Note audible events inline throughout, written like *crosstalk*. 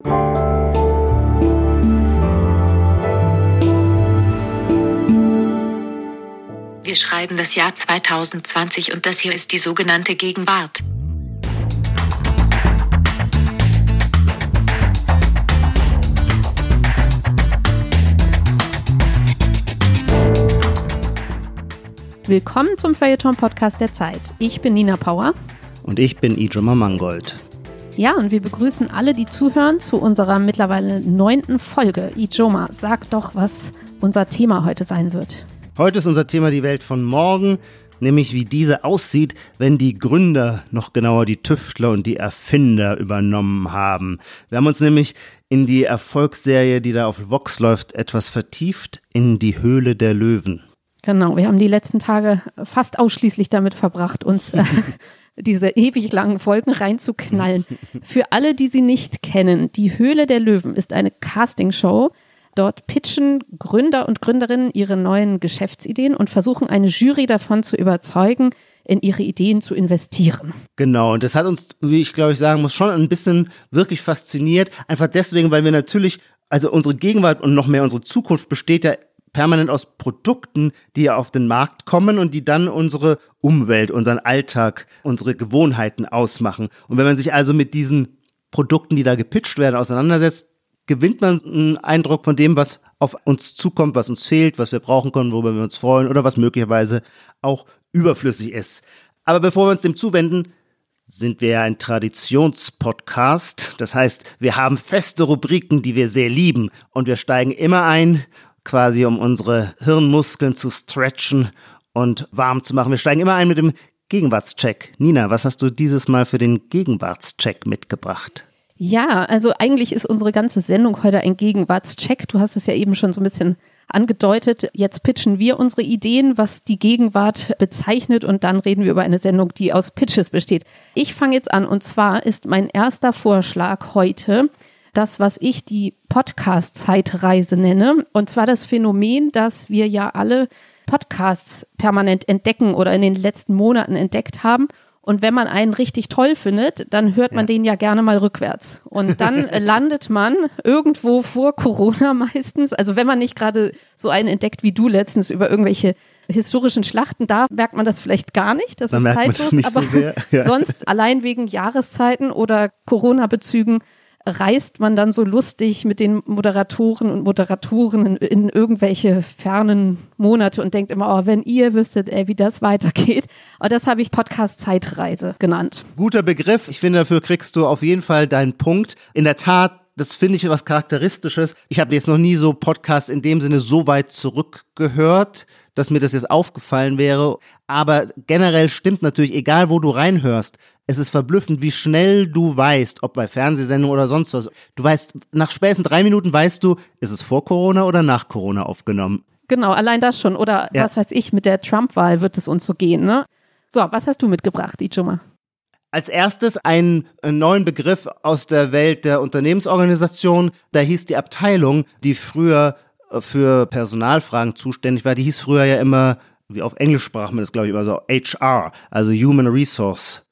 Wir schreiben das Jahr 2020 und das hier ist die sogenannte Gegenwart. Willkommen zum Feuilleton-Podcast der Zeit. Ich bin Nina Power. Und ich bin Ijoma Mangold. Ja, und wir begrüßen alle, die zuhören, zu unserer mittlerweile neunten Folge. Ijoma, sag doch, was unser Thema heute sein wird. Heute ist unser Thema die Welt von morgen, nämlich wie diese aussieht, wenn die Gründer, noch genauer die Tüftler und die Erfinder übernommen haben. Wir haben uns nämlich in die Erfolgsserie, die da auf Vox läuft, etwas vertieft in die Höhle der Löwen. Genau, wir haben die letzten Tage fast ausschließlich damit verbracht, uns äh, *laughs* *laughs* diese ewig langen Folgen reinzuknallen. *laughs* Für alle, die sie nicht kennen, die Höhle der Löwen ist eine Castingshow. Dort pitchen Gründer und Gründerinnen ihre neuen Geschäftsideen und versuchen eine Jury davon zu überzeugen, in ihre Ideen zu investieren. Genau, und das hat uns, wie ich glaube ich sagen muss, schon ein bisschen wirklich fasziniert. Einfach deswegen, weil wir natürlich, also unsere Gegenwart und noch mehr unsere Zukunft besteht ja permanent aus Produkten, die auf den Markt kommen und die dann unsere Umwelt, unseren Alltag, unsere Gewohnheiten ausmachen. Und wenn man sich also mit diesen Produkten, die da gepitcht werden, auseinandersetzt, gewinnt man einen Eindruck von dem, was auf uns zukommt, was uns fehlt, was wir brauchen können, worüber wir uns freuen oder was möglicherweise auch überflüssig ist. Aber bevor wir uns dem zuwenden, sind wir ja ein Traditionspodcast. Das heißt, wir haben feste Rubriken, die wir sehr lieben und wir steigen immer ein quasi um unsere Hirnmuskeln zu stretchen und warm zu machen. Wir steigen immer ein mit dem Gegenwartscheck. Nina, was hast du dieses Mal für den Gegenwartscheck mitgebracht? Ja, also eigentlich ist unsere ganze Sendung heute ein Gegenwartscheck. Du hast es ja eben schon so ein bisschen angedeutet. Jetzt pitchen wir unsere Ideen, was die Gegenwart bezeichnet und dann reden wir über eine Sendung, die aus Pitches besteht. Ich fange jetzt an und zwar ist mein erster Vorschlag heute das, was ich die Podcast-Zeitreise nenne. Und zwar das Phänomen, dass wir ja alle Podcasts permanent entdecken oder in den letzten Monaten entdeckt haben. Und wenn man einen richtig toll findet, dann hört man ja. den ja gerne mal rückwärts. Und dann *laughs* landet man irgendwo vor Corona meistens. Also wenn man nicht gerade so einen entdeckt wie du letztens über irgendwelche historischen Schlachten, da merkt man das vielleicht gar nicht. Das dann ist zeitlos. aber so *laughs* ja. sonst allein wegen Jahreszeiten oder Corona-Bezügen reist man dann so lustig mit den Moderatoren und Moderatoren in, irgendwelche fernen Monate und denkt immer, oh, wenn ihr wüsstet, ey, wie das weitergeht. Und das habe ich Podcast Zeitreise genannt. Guter Begriff. Ich finde, dafür kriegst du auf jeden Fall deinen Punkt. In der Tat das finde ich was Charakteristisches. Ich habe jetzt noch nie so Podcasts in dem Sinne so weit zurückgehört, dass mir das jetzt aufgefallen wäre. Aber generell stimmt natürlich, egal wo du reinhörst, es ist verblüffend, wie schnell du weißt, ob bei Fernsehsendungen oder sonst was. Du weißt, nach spätestens drei Minuten weißt du, ist es vor Corona oder nach Corona aufgenommen. Genau, allein das schon. Oder ja. was weiß ich, mit der Trump-Wahl wird es uns so gehen, ne? So, was hast du mitgebracht, Ijoma? Als erstes einen neuen Begriff aus der Welt der Unternehmensorganisation. Da hieß die Abteilung, die früher äh, für Personalfragen zuständig war, die hieß früher ja immer, wie auf Englisch sprach man das, glaube ich, immer so HR, also Human Resource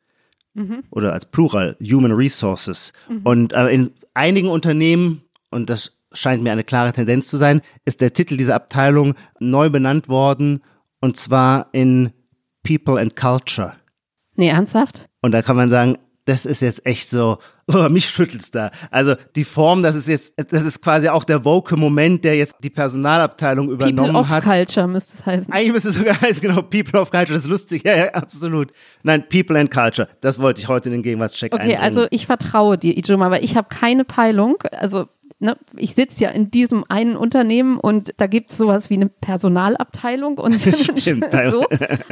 mhm. oder als Plural Human Resources. Mhm. Und äh, in einigen Unternehmen, und das scheint mir eine klare Tendenz zu sein, ist der Titel dieser Abteilung neu benannt worden und zwar in People and Culture. Nee, ernsthaft? Und da kann man sagen, das ist jetzt echt so, oh, mich schüttelt's da. Also die Form, das ist jetzt, das ist quasi auch der woke Moment, der jetzt die Personalabteilung übernommen People of hat. Culture müsste es heißen. Eigentlich müsste es sogar *laughs* heißen, genau, People of Culture, das ist lustig, ja, ja, absolut. Nein, People and Culture, das wollte ich heute in den Gegenwartscheck Okay, einbringen. also ich vertraue dir, Ijoma, weil ich habe keine Peilung, also Ne, ich sitze ja in diesem einen Unternehmen und da gibt es sowas wie eine Personalabteilung und *laughs* *laughs* Stimmt, so.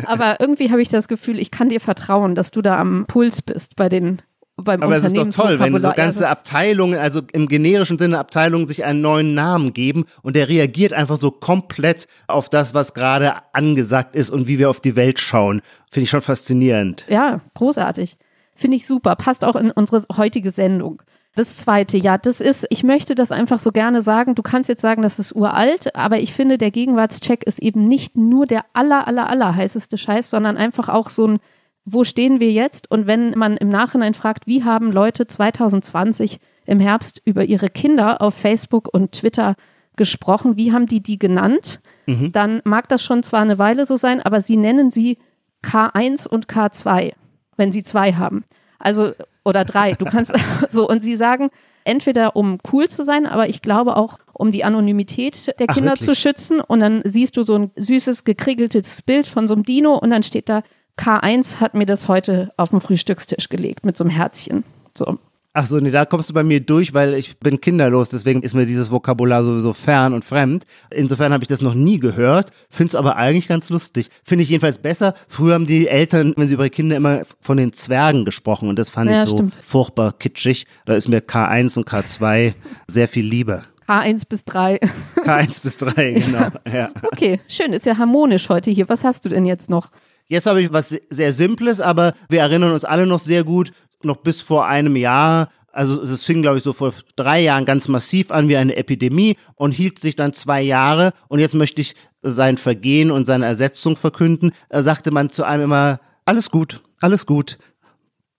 Aber irgendwie habe ich das Gefühl, ich kann dir vertrauen, dass du da am Puls bist bei den beim Aber es ist doch toll, wenn so ganze Abteilungen, also im generischen Sinne Abteilungen, sich einen neuen Namen geben und der reagiert einfach so komplett auf das, was gerade angesagt ist und wie wir auf die Welt schauen. Finde ich schon faszinierend. Ja, großartig. Finde ich super. Passt auch in unsere heutige Sendung. Das zweite, ja, das ist, ich möchte das einfach so gerne sagen. Du kannst jetzt sagen, das ist uralt, aber ich finde, der Gegenwartscheck ist eben nicht nur der aller, aller, aller heißeste Scheiß, sondern einfach auch so ein, wo stehen wir jetzt? Und wenn man im Nachhinein fragt, wie haben Leute 2020 im Herbst über ihre Kinder auf Facebook und Twitter gesprochen. Wie haben die die genannt? Mhm. Dann mag das schon zwar eine Weile so sein, aber sie nennen sie K1 und K2, wenn sie zwei haben. Also, oder drei. Du kannst *laughs* *laughs* so, und sie sagen, entweder um cool zu sein, aber ich glaube auch, um die Anonymität der Kinder Ach, zu schützen. Und dann siehst du so ein süßes, gekriegeltes Bild von so einem Dino und dann steht da, K1 hat mir das heute auf den Frühstückstisch gelegt mit so einem Herzchen. So. Ach so, nee, da kommst du bei mir durch, weil ich bin kinderlos, deswegen ist mir dieses Vokabular sowieso fern und fremd. Insofern habe ich das noch nie gehört, finde es aber eigentlich ganz lustig. Finde ich jedenfalls besser. Früher haben die Eltern, wenn sie über Kinder immer von den Zwergen gesprochen und das fand ja, ich so stimmt. furchtbar kitschig. Da ist mir K1 und K2 sehr viel lieber. K1 bis 3. K1 bis 3, *laughs* genau. Ja. Okay, schön, ist ja harmonisch heute hier. Was hast du denn jetzt noch? Jetzt habe ich was sehr Simples, aber wir erinnern uns alle noch sehr gut noch bis vor einem Jahr, also es fing, glaube ich, so vor drei Jahren ganz massiv an wie eine Epidemie und hielt sich dann zwei Jahre. Und jetzt möchte ich sein Vergehen und seine Ersetzung verkünden. Da sagte man zu einem immer, alles gut, alles gut.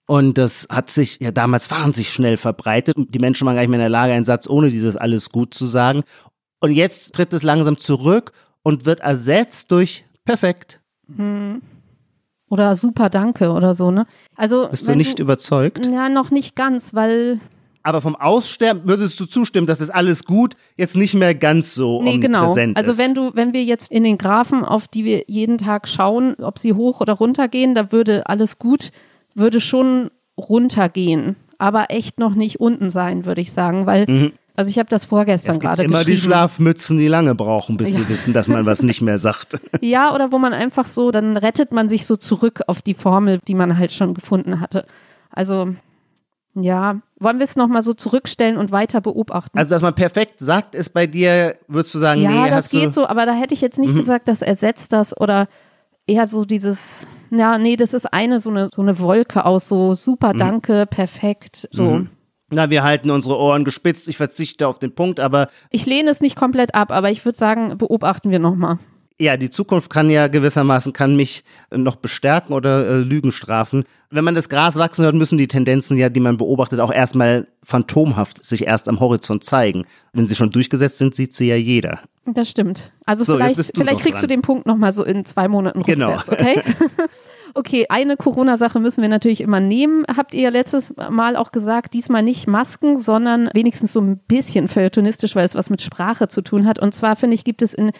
Und das hat sich ja damals wahnsinnig schnell verbreitet. Die Menschen waren gar nicht mehr in der Lage, einen Satz ohne dieses alles gut zu sagen. Und jetzt tritt es langsam zurück und wird ersetzt durch perfekt. Hm. Oder super Danke oder so, ne? Also. Bist du nicht du, überzeugt? Ja, noch nicht ganz, weil. Aber vom Aussterben würdest du zustimmen, dass das alles gut jetzt nicht mehr ganz so nee, genau. Also wenn du, wenn wir jetzt in den Graphen, auf die wir jeden Tag schauen, ob sie hoch oder runter gehen, da würde alles gut, würde schon runtergehen, aber echt noch nicht unten sein, würde ich sagen, weil mhm. Also ich habe das vorgestern gerade geschrieben. Immer die Schlafmützen, die lange brauchen, bis ja. sie wissen, dass man was nicht mehr sagt. *laughs* Ja, oder wo man einfach so, dann rettet man sich so zurück auf die Formel, die man halt schon gefunden hatte. Also ja, wollen wir es nochmal so zurückstellen und weiter beobachten? Also, dass man perfekt sagt, ist bei dir, würdest du sagen, ja, nee, das geht so, aber da hätte ich jetzt nicht mhm. gesagt, das ersetzt das oder eher so dieses, ja, nee, das ist eine so eine, so eine Wolke aus so super, mhm. danke, perfekt, so. Mhm. Na, wir halten unsere Ohren gespitzt. Ich verzichte auf den Punkt, aber. Ich lehne es nicht komplett ab, aber ich würde sagen, beobachten wir nochmal. Ja, die Zukunft kann ja gewissermaßen kann mich noch bestärken oder äh, Lügen strafen. Wenn man das Gras wachsen hört, müssen die Tendenzen ja, die man beobachtet, auch erstmal phantomhaft sich erst am Horizont zeigen. Wenn sie schon durchgesetzt sind, sieht sie ja jeder. Das stimmt. Also so, vielleicht, vielleicht kriegst dran. du den Punkt nochmal so in zwei Monaten genau. rückwärts, genau. okay? *laughs* Okay, eine Corona-Sache müssen wir natürlich immer nehmen. Habt ihr letztes Mal auch gesagt, diesmal nicht Masken, sondern wenigstens so ein bisschen feuilletonistisch, weil es was mit Sprache zu tun hat. Und zwar finde ich, gibt es in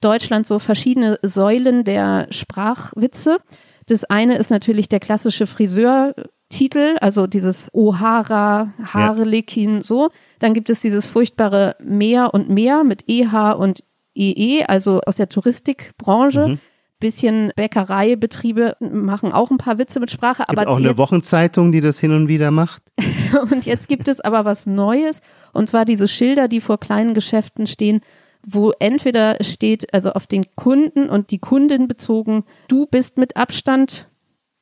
Deutschland so verschiedene Säulen der Sprachwitze. Das eine ist natürlich der klassische Friseurtitel, also dieses O'Hara, Harlekin, ja. so. Dann gibt es dieses furchtbare Mehr und Mehr mit EH und EE, also aus der Touristikbranche. Mhm bisschen Bäckereibetriebe machen auch ein paar Witze mit Sprache. Es gibt aber auch eine Wochenzeitung, die das hin und wieder macht. *laughs* und jetzt gibt es aber was Neues und zwar diese Schilder, die vor kleinen Geschäften stehen, wo entweder steht, also auf den Kunden und die Kundin bezogen, du bist mit Abstand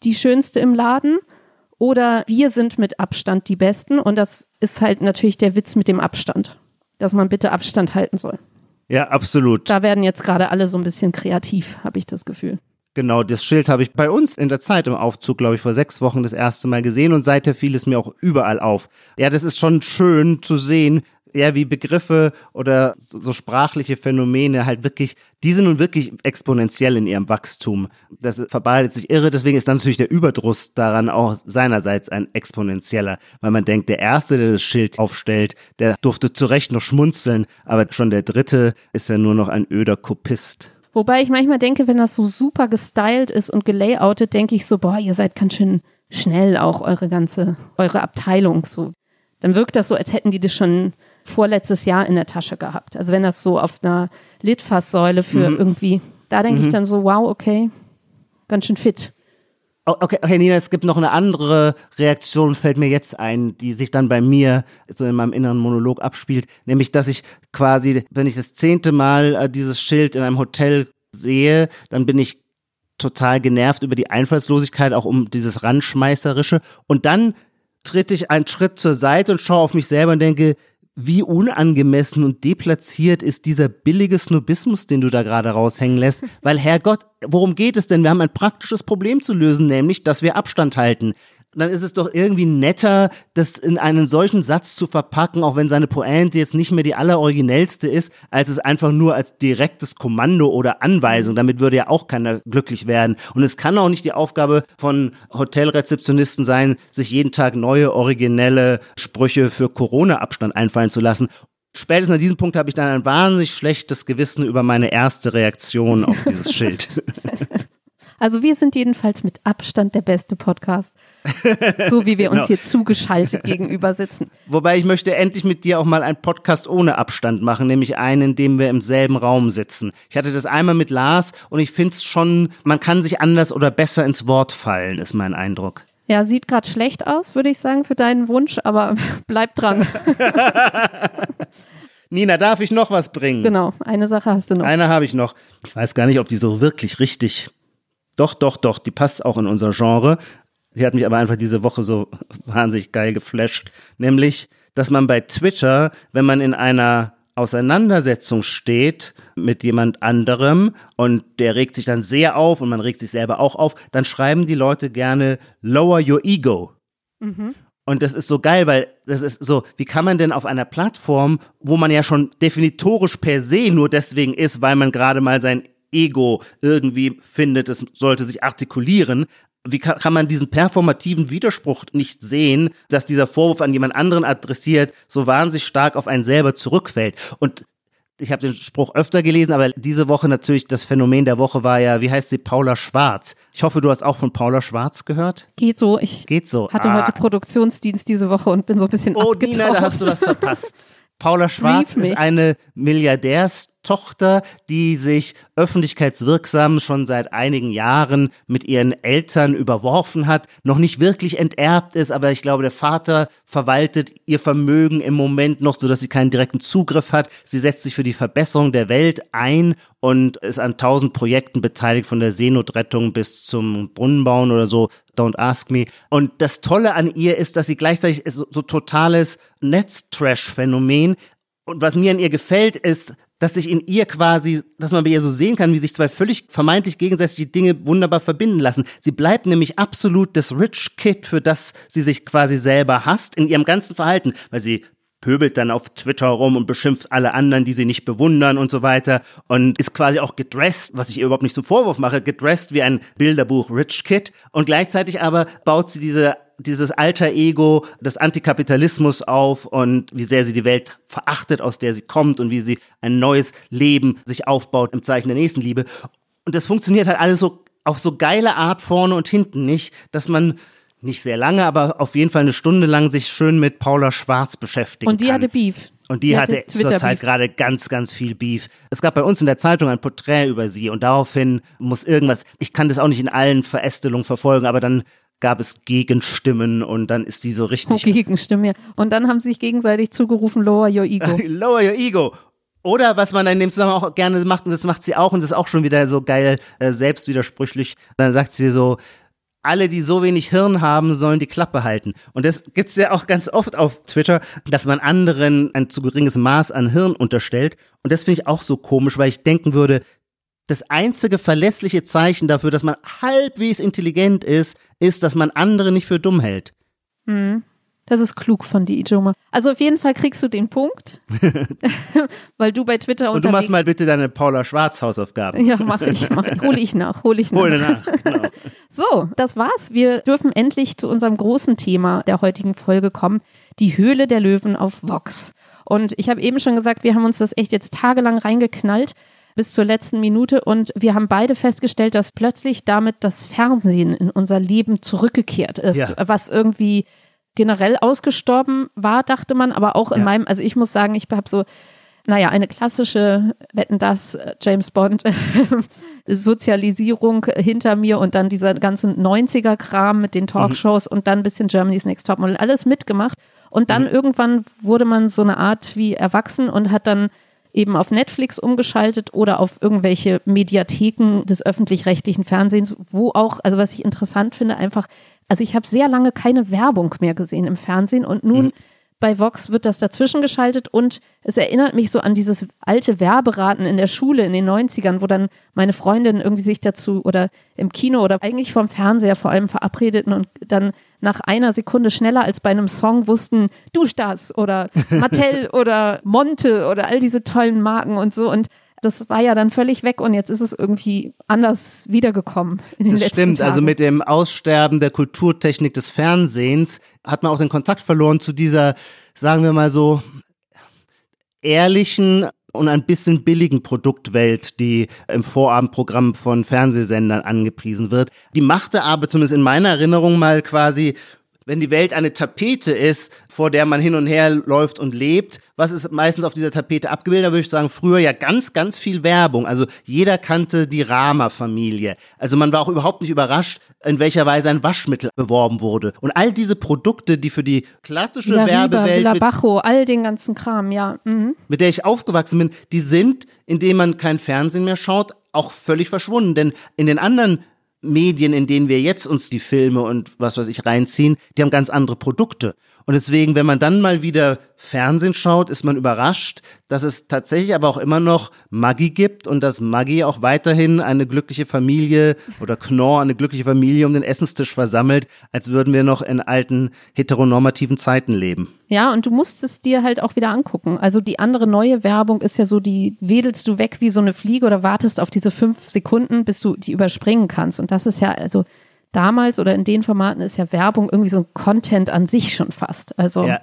die Schönste im Laden oder wir sind mit Abstand die Besten und das ist halt natürlich der Witz mit dem Abstand, dass man bitte Abstand halten soll. Ja, absolut. Da werden jetzt gerade alle so ein bisschen kreativ, habe ich das Gefühl. Genau, das Schild habe ich bei uns in der Zeit im Aufzug, glaube ich, vor sechs Wochen das erste Mal gesehen und seither fiel es mir auch überall auf. Ja, das ist schon schön zu sehen, ja, wie Begriffe oder so, so, sprachliche Phänomene halt wirklich, die sind nun wirklich exponentiell in ihrem Wachstum. Das verbreitet sich irre, deswegen ist dann natürlich der Überdruss daran auch seinerseits ein exponentieller, weil man denkt, der Erste, der das Schild aufstellt, der durfte zu Recht noch schmunzeln, aber schon der Dritte ist ja nur noch ein öder Kopist. Wobei ich manchmal denke, wenn das so super gestylt ist und gelayoutet, denke ich so, boah, ihr seid ganz schön schnell auch eure ganze, eure Abteilung so. Dann wirkt das so, als hätten die das schon vorletztes Jahr in der Tasche gehabt. Also wenn das so auf einer Litfaßsäule für mhm. irgendwie, da denke mhm. ich dann so, wow, okay, ganz schön fit. Oh, okay, okay, Nina, es gibt noch eine andere Reaktion, fällt mir jetzt ein, die sich dann bei mir so in meinem inneren Monolog abspielt, nämlich, dass ich quasi, wenn ich das zehnte Mal äh, dieses Schild in einem Hotel sehe, dann bin ich total genervt über die Einfallslosigkeit, auch um dieses Randschmeißerische. Und dann tritt ich einen Schritt zur Seite und schaue auf mich selber und denke, wie unangemessen und deplatziert ist dieser billige Snobismus, den du da gerade raushängen lässt. *laughs* Weil, Herrgott, worum geht es denn? Wir haben ein praktisches Problem zu lösen, nämlich, dass wir Abstand halten. Dann ist es doch irgendwie netter, das in einen solchen Satz zu verpacken, auch wenn seine Pointe jetzt nicht mehr die alleroriginellste ist, als es einfach nur als direktes Kommando oder Anweisung. Damit würde ja auch keiner glücklich werden. Und es kann auch nicht die Aufgabe von Hotelrezeptionisten sein, sich jeden Tag neue originelle Sprüche für Corona-Abstand einfallen zu lassen. Spätestens an diesem Punkt habe ich dann ein wahnsinnig schlechtes Gewissen über meine erste Reaktion auf dieses Schild. *laughs* Also wir sind jedenfalls mit Abstand der beste Podcast. *laughs* So wie wir uns genau. hier zugeschaltet gegenüber sitzen. Wobei ich möchte endlich mit dir auch mal einen Podcast ohne Abstand machen, nämlich einen, in dem wir im selben Raum sitzen. Ich hatte das einmal mit Lars und ich finde es schon, man kann sich anders oder besser ins Wort fallen, ist mein Eindruck. Ja, sieht gerade schlecht aus, würde ich sagen, für deinen Wunsch, aber *laughs* bleib dran. *laughs* Nina, darf ich noch was bringen? Genau, eine Sache hast du noch. Eine habe ich noch. Ich weiß gar nicht, ob die so wirklich richtig doch, doch, doch, die passt auch in unser Genre. Die hat mich aber einfach diese Woche so wahnsinnig geil geflasht. Nämlich, dass man bei Twitter, wenn man in einer Auseinandersetzung steht mit jemand anderem und der regt sich dann sehr auf und man regt sich selber auch auf, dann schreiben die Leute gerne Lower Your Ego. Mhm. Und das ist so geil, weil das ist so, wie kann man denn auf einer Plattform, wo man ja schon definitorisch per se nur deswegen ist, weil man gerade mal sein Ego irgendwie findet, es sollte sich artikulieren. Wie kann, kann man diesen performativen Widerspruch nicht sehen, dass dieser Vorwurf an jemand anderen adressiert, so wahnsinnig stark auf einen selber zurückfällt? Und ich habe den Spruch öfter gelesen, aber diese Woche natürlich das Phänomen der Woche war ja, wie heißt sie, Paula Schwarz. Ich hoffe, du hast auch von Paula Schwarz gehört. Geht so. Ich Geht so. hatte ah. heute Produktionsdienst diese Woche und bin so ein bisschen Oh, abgetaucht. Nina, da hast du das verpasst. Paula Schwarz ist eine Milliardärstochter, die sich öffentlichkeitswirksam schon seit einigen Jahren mit ihren Eltern überworfen hat, noch nicht wirklich enterbt ist, aber ich glaube, der Vater verwaltet ihr Vermögen im Moment noch, so dass sie keinen direkten Zugriff hat. Sie setzt sich für die Verbesserung der Welt ein und ist an tausend Projekten beteiligt, von der Seenotrettung bis zum Brunnenbauen oder so. Don't ask me. Und das Tolle an ihr ist, dass sie gleichzeitig so, so totales Netztrash-Phänomen. Und was mir an ihr gefällt, ist, dass sich in ihr quasi, dass man bei ihr so sehen kann, wie sich zwei völlig vermeintlich gegensätzliche Dinge wunderbar verbinden lassen. Sie bleibt nämlich absolut das Rich Kid, für das sie sich quasi selber hasst in ihrem ganzen Verhalten, weil sie pöbelt dann auf Twitter rum und beschimpft alle anderen, die sie nicht bewundern und so weiter. Und ist quasi auch gedressed, was ich ihr überhaupt nicht zum Vorwurf mache, gedressed wie ein Bilderbuch Rich Kid. Und gleichzeitig aber baut sie diese dieses alter Ego des Antikapitalismus auf und wie sehr sie die Welt verachtet, aus der sie kommt und wie sie ein neues Leben sich aufbaut im Zeichen der Nächstenliebe. Und das funktioniert halt alles so auf so geile Art vorne und hinten nicht, dass man nicht sehr lange, aber auf jeden Fall eine Stunde lang sich schön mit Paula Schwarz beschäftigen Und die kann. hatte Beef. Und die, die hatte, hatte zurzeit gerade ganz, ganz viel Beef. Es gab bei uns in der Zeitung ein Porträt über sie und daraufhin muss irgendwas, ich kann das auch nicht in allen Verästelungen verfolgen, aber dann gab es Gegenstimmen und dann ist sie so richtig. Oh, *laughs* Gegenstimmen, ja. Und dann haben sie sich gegenseitig zugerufen, lower your ego. *laughs* lower your ego. Oder was man in dem Zusammenhang auch gerne macht, und das macht sie auch, und das ist auch schon wieder so geil, äh, selbstwidersprüchlich, dann sagt sie so, alle, die so wenig Hirn haben, sollen die Klappe halten. Und das gibt's ja auch ganz oft auf Twitter, dass man anderen ein zu geringes Maß an Hirn unterstellt. Und das finde ich auch so komisch, weil ich denken würde, das einzige verlässliche Zeichen dafür, dass man halbwegs intelligent ist, ist, dass man andere nicht für dumm hält. Mhm. Das ist klug von dir, Ijoma. Also auf jeden Fall kriegst du den Punkt, *laughs* weil du bei Twitter Und du machst mal bitte deine Paula Schwarz Hausaufgaben. Ja, mache ich, mach ich. Hole ich nach, hole ich nach. Hole nach, genau. *laughs* So, das war's. Wir dürfen endlich zu unserem großen Thema der heutigen Folge kommen. Die Höhle der Löwen auf Vox. Und ich habe eben schon gesagt, wir haben uns das echt jetzt tagelang reingeknallt bis zur letzten Minute und wir haben beide festgestellt, dass plötzlich damit das Fernsehen in unser Leben zurückgekehrt ist, ja. was irgendwie generell ausgestorben war, dachte man, aber auch in ja. meinem, also ich muss sagen, ich habe so, naja, eine klassische Wetten das James Bond *laughs* Sozialisierung hinter mir und dann dieser ganzen 90er Kram mit den Talkshows mhm. und dann ein bisschen Germany's Next Topmodel alles mitgemacht und dann mhm. irgendwann wurde man so eine Art wie erwachsen und hat dann eben auf Netflix umgeschaltet oder auf irgendwelche Mediatheken des öffentlich-rechtlichen Fernsehens, wo auch, also was ich interessant finde, einfach also ich habe sehr lange keine Werbung mehr gesehen im Fernsehen und nun mhm. bei Vox wird das dazwischen geschaltet und es erinnert mich so an dieses alte Werberaten in der Schule in den 90ern, wo dann meine Freundinnen irgendwie sich dazu oder im Kino oder eigentlich vom Fernseher vor allem verabredeten und dann nach einer Sekunde schneller als bei einem Song wussten, du das oder *laughs* Mattel oder Monte oder all diese tollen Marken und so. Und das war ja dann völlig weg und jetzt ist es irgendwie anders wiedergekommen in den das letzten stimmt, Tagen. also mit dem Aussterben der Kulturtechnik des Fernsehens hat man auch den Kontakt verloren zu dieser, sagen wir mal so, ehrlichen und ein bisschen billigen Produktwelt, die im Vorabendprogramm von Fernsehsendern angepriesen wird. Die machte aber zumindest in meiner Erinnerung mal quasi wenn die Welt eine Tapete ist, vor der man hin und her läuft und lebt, was ist meistens auf dieser Tapete abgebildet? Da würde ich sagen, früher ja ganz, ganz viel Werbung. Also jeder kannte die Rama-Familie. Also man war auch überhaupt nicht überrascht, in welcher Weise ein Waschmittel beworben wurde. Und all diese Produkte, die für die klassische Villa Riba, Werbewelt, Villa Bajo, all den ganzen Kram, ja. Mhm. mit der ich aufgewachsen bin, die sind, indem man kein Fernsehen mehr schaut, auch völlig verschwunden. Denn in den anderen Medien, in denen wir jetzt uns die Filme und was weiß ich reinziehen, die haben ganz andere Produkte. Und deswegen, wenn man dann mal wieder Fernsehen schaut, ist man überrascht, dass es tatsächlich aber auch immer noch Maggi gibt und dass Maggi auch weiterhin eine glückliche Familie oder Knorr eine glückliche Familie um den Essenstisch versammelt, als würden wir noch in alten heteronormativen Zeiten leben. Ja, und du musst es dir halt auch wieder angucken. Also die andere neue Werbung ist ja so, die wedelst du weg wie so eine Fliege oder wartest auf diese fünf Sekunden, bis du die überspringen kannst. Und das ist ja, also damals oder in den Formaten ist ja Werbung irgendwie so ein Content an sich schon fast. Also, Ja.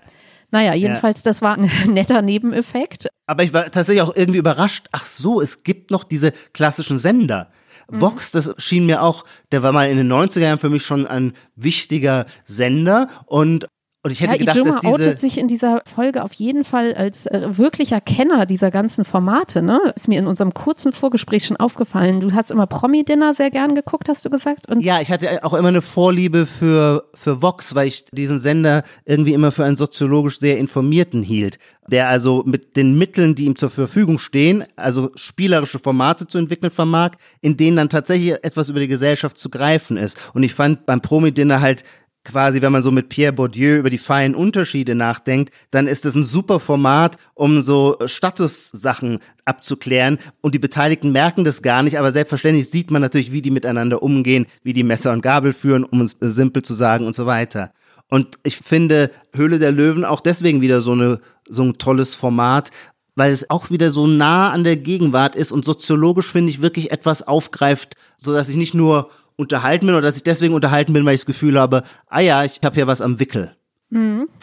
naja, jedenfalls, das war ein *laughs* netter Nebeneffekt. Aber ich war tatsächlich auch irgendwie überrascht. Ach so, es gibt noch diese klassischen Sender. Vox, das schien mir auch, der war mal in den 90er Jahren für mich schon ein wichtiger Sender und und ich hätte ja, gedacht, Ijoma dass diese outet sich in dieser Folge auf jeden Fall als äh, wirklicher Kenner dieser ganzen Formate. Ne? Ist mir in unserem kurzen Vorgespräch schon aufgefallen. Du hast immer Promi-Dinner sehr gern geguckt, hast du gesagt? Und Ja, ich hatte auch immer eine Vorliebe für, für Vox, weil ich diesen Sender irgendwie immer für einen soziologisch sehr informierten hielt, der also mit den Mitteln, die ihm zur Verfügung stehen, also spielerische Formate zu entwickeln vermag, in denen dann tatsächlich etwas über die Gesellschaft zu greifen ist. Und ich fand beim Promi-Dinner halt quasi, wenn man so mit Pierre Bourdieu über die feinen Unterschiede nachdenkt, dann ist es ein super Format, um so Statussachen abzuklären. Und die Beteiligten merken das gar nicht, aber selbstverständlich sieht man natürlich, wie die miteinander umgehen, wie die Messer und Gabel führen, um es simpel zu sagen und so weiter. Und ich finde Höhle der Löwen auch deswegen wieder so, eine, so ein tolles Format, weil es auch wieder so nah an der Gegenwart ist und soziologisch finde ich wirklich etwas aufgreift, so dass ich nicht nur unterhalten bin oder dass ich deswegen unterhalten bin, weil ich das Gefühl habe, ah ja, ich habe hier was am Wickel.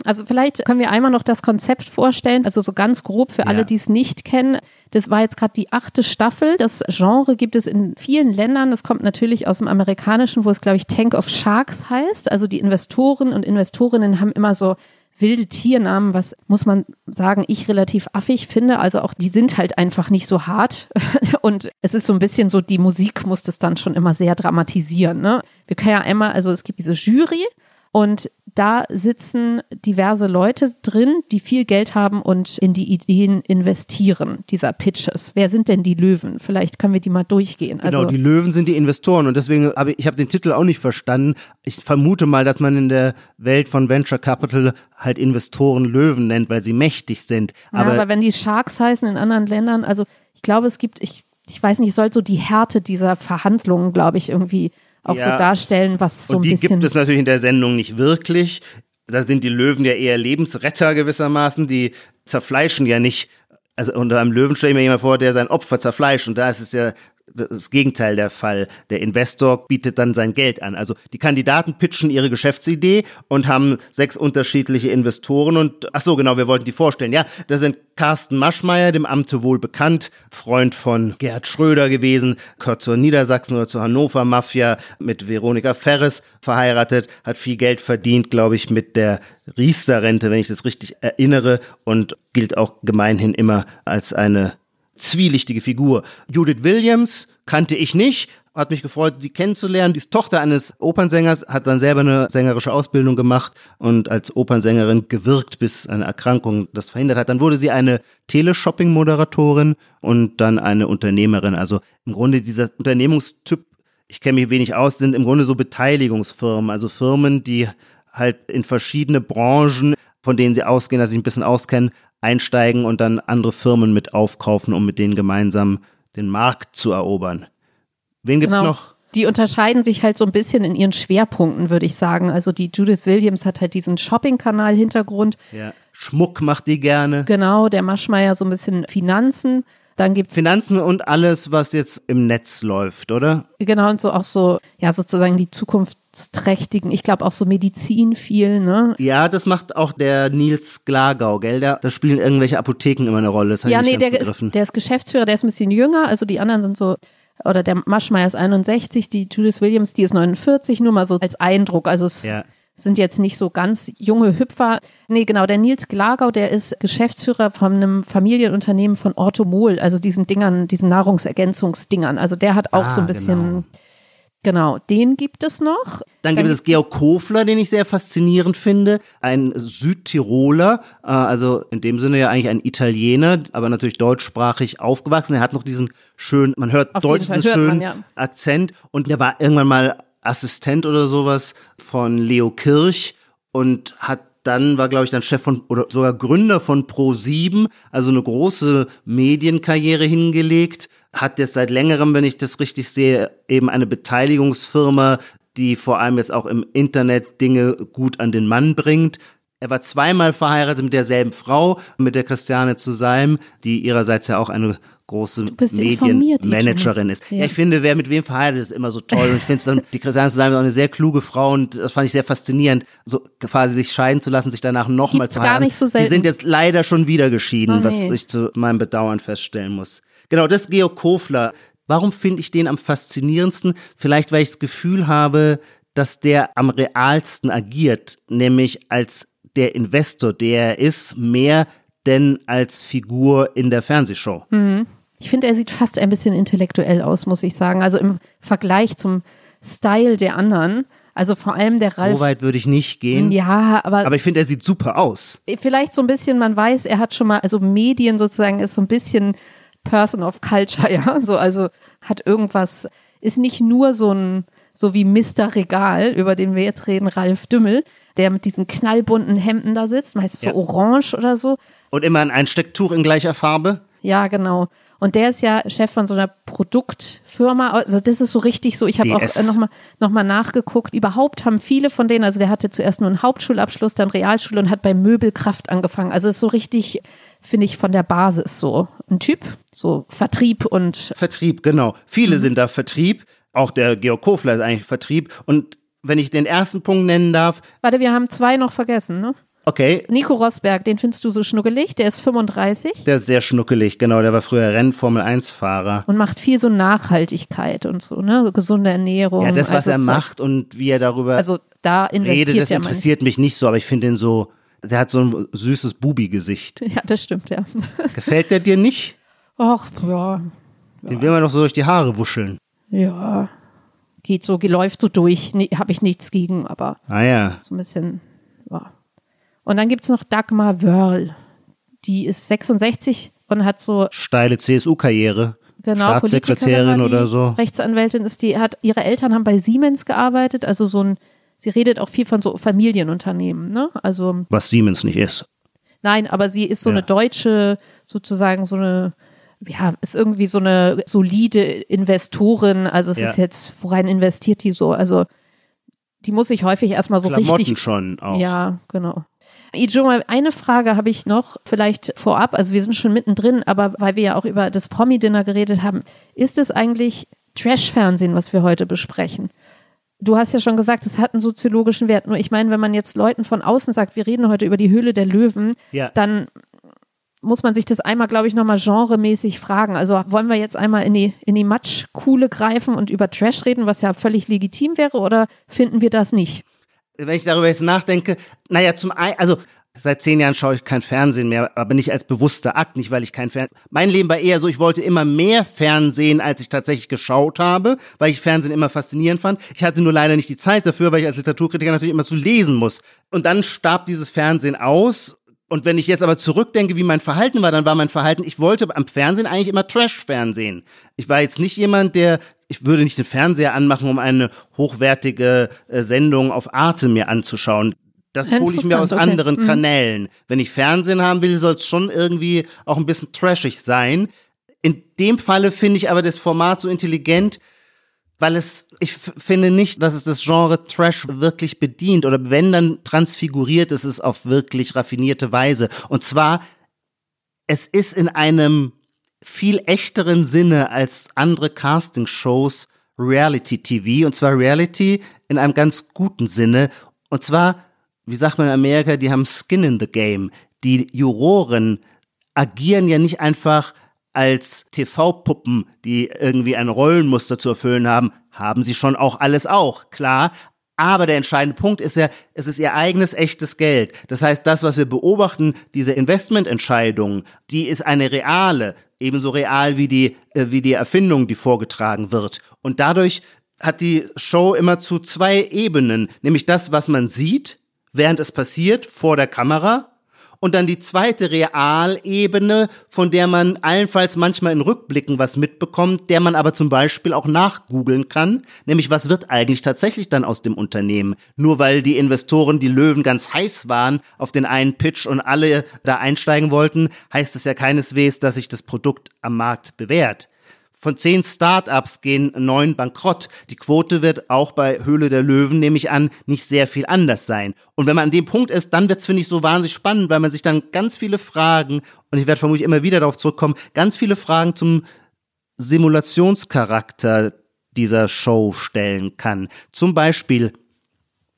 Also vielleicht können wir einmal noch das Konzept vorstellen, also so ganz grob für alle, Ja. die es nicht kennen. Das war jetzt gerade die achte Staffel. Das Genre gibt es in vielen Ländern. Das kommt natürlich aus dem Amerikanischen, wo es, glaube ich, Tank of Sharks heißt. Also die Investoren und Investorinnen haben immer so wilde Tiernamen, was muss man sagen, ich relativ affig finde. Also auch die sind halt einfach nicht so hart. *laughs* Und es ist so ein bisschen so, die Musik muss das dann schon immer sehr dramatisieren. Ne? Wir können ja einmal, also es gibt diese Jury und da sitzen diverse Leute drin, die viel Geld haben und in die Ideen investieren, dieser Pitches. Wer sind denn die Löwen? Vielleicht können wir die mal durchgehen. Genau, Also, die Löwen sind die Investoren und deswegen habe ich, ich habe den Titel auch nicht verstanden. Ich vermute mal, dass man in der Welt von Venture Capital halt Investoren Löwen nennt, weil sie mächtig sind. ja, Aber, aber wenn die Sharks heißen in anderen Ländern, also ich glaube, es gibt, ich, ich weiß nicht, es soll so die Härte dieser Verhandlungen, glaube ich, irgendwie auch Ja. so darstellen, was so und ein die bisschen. gibt es natürlich in der Sendung nicht wirklich. Da sind die Löwen ja eher Lebensretter gewissermaßen. Die zerfleischen ja nicht. Also unter einem Löwen stelle ich mir jemand vor, der sein Opfer zerfleischt. Und da ist es ja das Gegenteil der Fall. Der Investor bietet dann sein Geld an. Also die Kandidaten pitchen ihre Geschäftsidee und haben sechs unterschiedliche Investoren und ach so genau, wir wollten die vorstellen. Ja, da sind Carsten Maschmeyer, dem Amte wohl bekannt, Freund von Gerhard Schröder gewesen, gehört zur Niedersachsen oder zur Hannover Mafia mit Veronika Ferres verheiratet, hat viel Geld verdient, glaube ich, mit der Riester-Rente, wenn ich das richtig erinnere und gilt auch gemeinhin immer als eine zwielichtige Figur. Judith Williams kannte ich nicht, hat mich gefreut, sie kennenzulernen. Die Tochter eines Opernsängers, hat dann selber eine sängerische Ausbildung gemacht und als Opernsängerin gewirkt, bis eine Erkrankung das verhindert hat. Dann wurde sie eine Teleshopping-Moderatorin und dann eine Unternehmerin. Also im Grunde dieser Unternehmungstyp, ich kenne mich wenig aus, sind im Grunde so Beteiligungsfirmen, also Firmen, die halt in verschiedene Branchen, von denen sie ausgehen, dass sie ein bisschen auskennen, einsteigen und dann andere Firmen mit aufkaufen, um mit denen gemeinsam den Markt zu erobern. Wen gibt's Genau. noch? Die unterscheiden sich halt so ein bisschen in ihren Schwerpunkten, würde ich sagen. Also die Judith Williams hat halt diesen Shopping-Kanal-Hintergrund. Ja. Schmuck macht die gerne. Genau, der Maschmeyer so ein bisschen Finanzen. Dann gibt's Finanzen und alles, was jetzt im Netz läuft, oder? genau und so auch so, ja, sozusagen die zukunftsträchtigen, ich glaube auch so Medizin viel, ne? Ja, das macht auch der Nils Glagau, gell? Da, da spielen irgendwelche Apotheken immer eine Rolle. Das Ja, ich nee, der ist, der ist Geschäftsführer, der ist ein bisschen jünger, also die anderen sind so, oder der Maschmeyer ist 61, die Judith Williams, die ist 49, nur mal so als Eindruck. Also es Ja. sind jetzt nicht so ganz junge Hüpfer. Nee, genau, der Nils Glagau, der ist Geschäftsführer von einem Familienunternehmen von Orthomol, also diesen Dingern, diesen Nahrungsergänzungsdingern. Also der hat auch Ah, so ein bisschen, genau. Den gibt es noch. Dann gibt es Georg Kofler, den ich sehr faszinierend finde. Ein Südtiroler, äh, also in dem Sinne ja eigentlich ein Italiener, aber natürlich deutschsprachig aufgewachsen. Er hat noch diesen schönen, man hört Auf diesen hört schönen man, ja. Akzent. Und der war irgendwann mal Assistent oder sowas von Leo Kirch und hat dann war, glaube ich, dann Chef von oder sogar Gründer von Pro7, also eine große Medienkarriere hingelegt, hat jetzt seit längerem, wenn ich das richtig sehe, eben eine Beteiligungsfirma, die vor allem jetzt auch im Internet Dinge gut an den Mann bringt. Er war zweimal verheiratet mit derselben Frau, mit der Christiane zu Seim, die ihrerseits ja auch eine große Medienmanagerin ist. Ja. Ja, ich finde, wer mit wem verheiratet ist, immer so toll. Und ich finde es dann, die Christiane zu Seim ist auch eine sehr kluge Frau und das fand ich sehr faszinierend, so quasi sich scheiden zu lassen, sich danach nochmal zu gar heiraten. nicht so Die selten. sind jetzt leider schon wieder geschieden, Oh, was nee. ich zu meinem Bedauern feststellen muss. Genau, das ist Georg Kofler. Warum finde ich den am faszinierendsten? Vielleicht, weil ich das Gefühl habe, dass der am realsten agiert, nämlich als der Investor, der er ist, mehr denn als Figur in der Fernsehshow. Ich finde, er sieht fast ein bisschen intellektuell aus, muss ich sagen. Also im Vergleich zum Style der anderen. Also vor allem der Ralf. So weit würde ich nicht gehen. ja, aber, Aber ich finde, er sieht super aus. vielleicht so ein bisschen, man weiß, er hat schon mal, also Medien sozusagen ist so ein bisschen Person of Culture, *laughs* ja. So, also hat irgendwas, ist nicht nur so ein, so wie Mr. Regal, über den wir jetzt reden, Ralf Dümmel, der mit diesen knallbunten Hemden da sitzt, meistens Ja. so orange oder so. Und immer ein Einstecktuch in gleicher Farbe. Ja, genau. Und der ist ja Chef von so einer Produktfirma. Also das ist so richtig so. Ich habe auch äh, nochmal noch mal nachgeguckt. Überhaupt haben viele von denen, also der hatte zuerst nur einen Hauptschulabschluss, dann Realschule und hat bei Möbelkraft angefangen. Also ist so richtig, finde ich, von der Basis so ein Typ. So Vertrieb und Vertrieb, genau. Viele Mhm. sind da Vertrieb. Auch der Georg Kofler ist eigentlich Vertrieb. Und wenn ich den ersten Punkt nennen darf, warte, wir haben zwei noch vergessen, ne? Okay, Nico Rosberg, den findest du so schnuckelig, der ist 35 der ist sehr schnuckelig, genau. Der war früher Renn-Formel-1-Fahrer. und macht viel so Nachhaltigkeit und so, ne? Gesunde Ernährung. Ja, das, was also er macht und wie er darüber Also da investiert redet, das interessiert mich nicht so, aber ich finde ihn so, der hat so ein süßes Bubi-Gesicht. *laughs* Ja, das stimmt, ja. Gefällt der dir nicht? Ach, ja. Den will man doch so durch die Haare wuscheln. Ja. Geht so, läuft so durch. Nee, Habe ich nichts gegen, aber Ah ja. so ein bisschen, ja. Und dann gibt es noch Dagmar Wörl. Die ist 66 und hat so, Steile CSU-Karriere. genau, Staatssekretärin oder so. Rechtsanwältin ist die, hat, ihre Eltern haben bei Siemens gearbeitet, also so ein, sie redet auch viel von so Familienunternehmen, ne? Also, Was Siemens nicht ist. Nein, aber sie ist so Ja. eine deutsche, sozusagen so eine, ja, ist irgendwie so eine solide Investorin. Also es Ja. ist jetzt, worein investiert die so? Also die muss sich häufig erstmal so Klamotten richtig. schon auch. Ja, genau. Ijoma, eine Frage habe ich noch, vielleicht vorab, also wir sind schon mittendrin, aber weil wir ja auch über das Promi-Dinner geredet haben, ist es eigentlich Trash-Fernsehen, was wir heute besprechen? Du hast ja schon gesagt, es hat einen soziologischen Wert. Nur ich meine, wenn man jetzt Leuten von außen sagt, wir reden heute über die Höhle der Löwen, Ja. dann muss man sich das einmal, glaube ich, nochmal genremäßig fragen. Also wollen wir jetzt einmal in die, in die Matschkuhle greifen und über Trash reden, was ja völlig legitim wäre, oder finden wir das nicht? Wenn ich darüber jetzt nachdenke, naja, zum einen, also seit zehn Jahren schaue ich kein Fernsehen mehr, aber nicht als bewusster Akt, nicht weil ich kein Fernsehen. Mein Leben war eher so, ich wollte immer mehr Fernsehen, als ich tatsächlich geschaut habe, weil ich Fernsehen immer faszinierend fand. Ich hatte nur leider nicht die Zeit dafür, weil ich als Literaturkritiker natürlich immer zu lesen muss. Und dann starb dieses Fernsehen aus. Und wenn ich jetzt aber zurückdenke, wie mein Verhalten war, dann war mein Verhalten, ich wollte am Fernsehen eigentlich immer Trash-Fernsehen. Ich war jetzt nicht jemand, der, ich würde nicht den Fernseher anmachen, um eine hochwertige äh, Sendung auf Arte mir anzuschauen. Das hole ich mir aus okay. anderen Mhm. Kanälen. Wenn ich Fernsehen haben will, soll es schon irgendwie auch ein bisschen trashig sein. In dem Falle finde ich aber das Format so intelligent, weil es, ich finde nicht, dass es das Genre Trash wirklich bedient oder wenn dann transfiguriert ist es auf wirklich raffinierte Weise. Und zwar, es ist in einem viel echteren Sinne als andere Casting-Shows Reality TV und zwar Reality in einem ganz guten Sinne und zwar, wie sagt man in Amerika, die haben Skin in the Game. Die Juroren agieren ja nicht einfach als TV-Puppen, die irgendwie ein Rollenmuster zu erfüllen haben, haben sie schon auch alles auch, klar. Aber der entscheidende Punkt ist ja, es ist ihr eigenes echtes Geld. Das heißt, das, was wir beobachten, diese Investmententscheidung, die ist eine reale, ebenso real wie die, äh, wie die Erfindung, die vorgetragen wird. Und dadurch hat die Show immer zu zwei Ebenen, nämlich das, was man sieht, während es passiert, vor der Kamera, und dann die zweite Realebene, von der man allenfalls manchmal in Rückblicken was mitbekommt, der man aber zum Beispiel auch nachgoogeln kann, nämlich was wird eigentlich tatsächlich dann aus dem Unternehmen? Nur weil die Investoren, die Löwen ganz heiß waren auf den einen Pitch und alle da einsteigen wollten, heißt es ja keineswegs, dass sich das Produkt am Markt bewährt. Von zehn Startups gehen neun bankrott. Die Quote wird auch bei Höhle der Löwen, nehme ich an, nicht sehr viel anders sein. Und wenn man an dem Punkt ist, dann wird's finde ich, so wahnsinnig spannend, weil man sich dann ganz viele Fragen, und ich werde vermutlich immer wieder darauf zurückkommen, ganz viele Fragen zum Simulationscharakter dieser Show stellen kann. Zum Beispiel,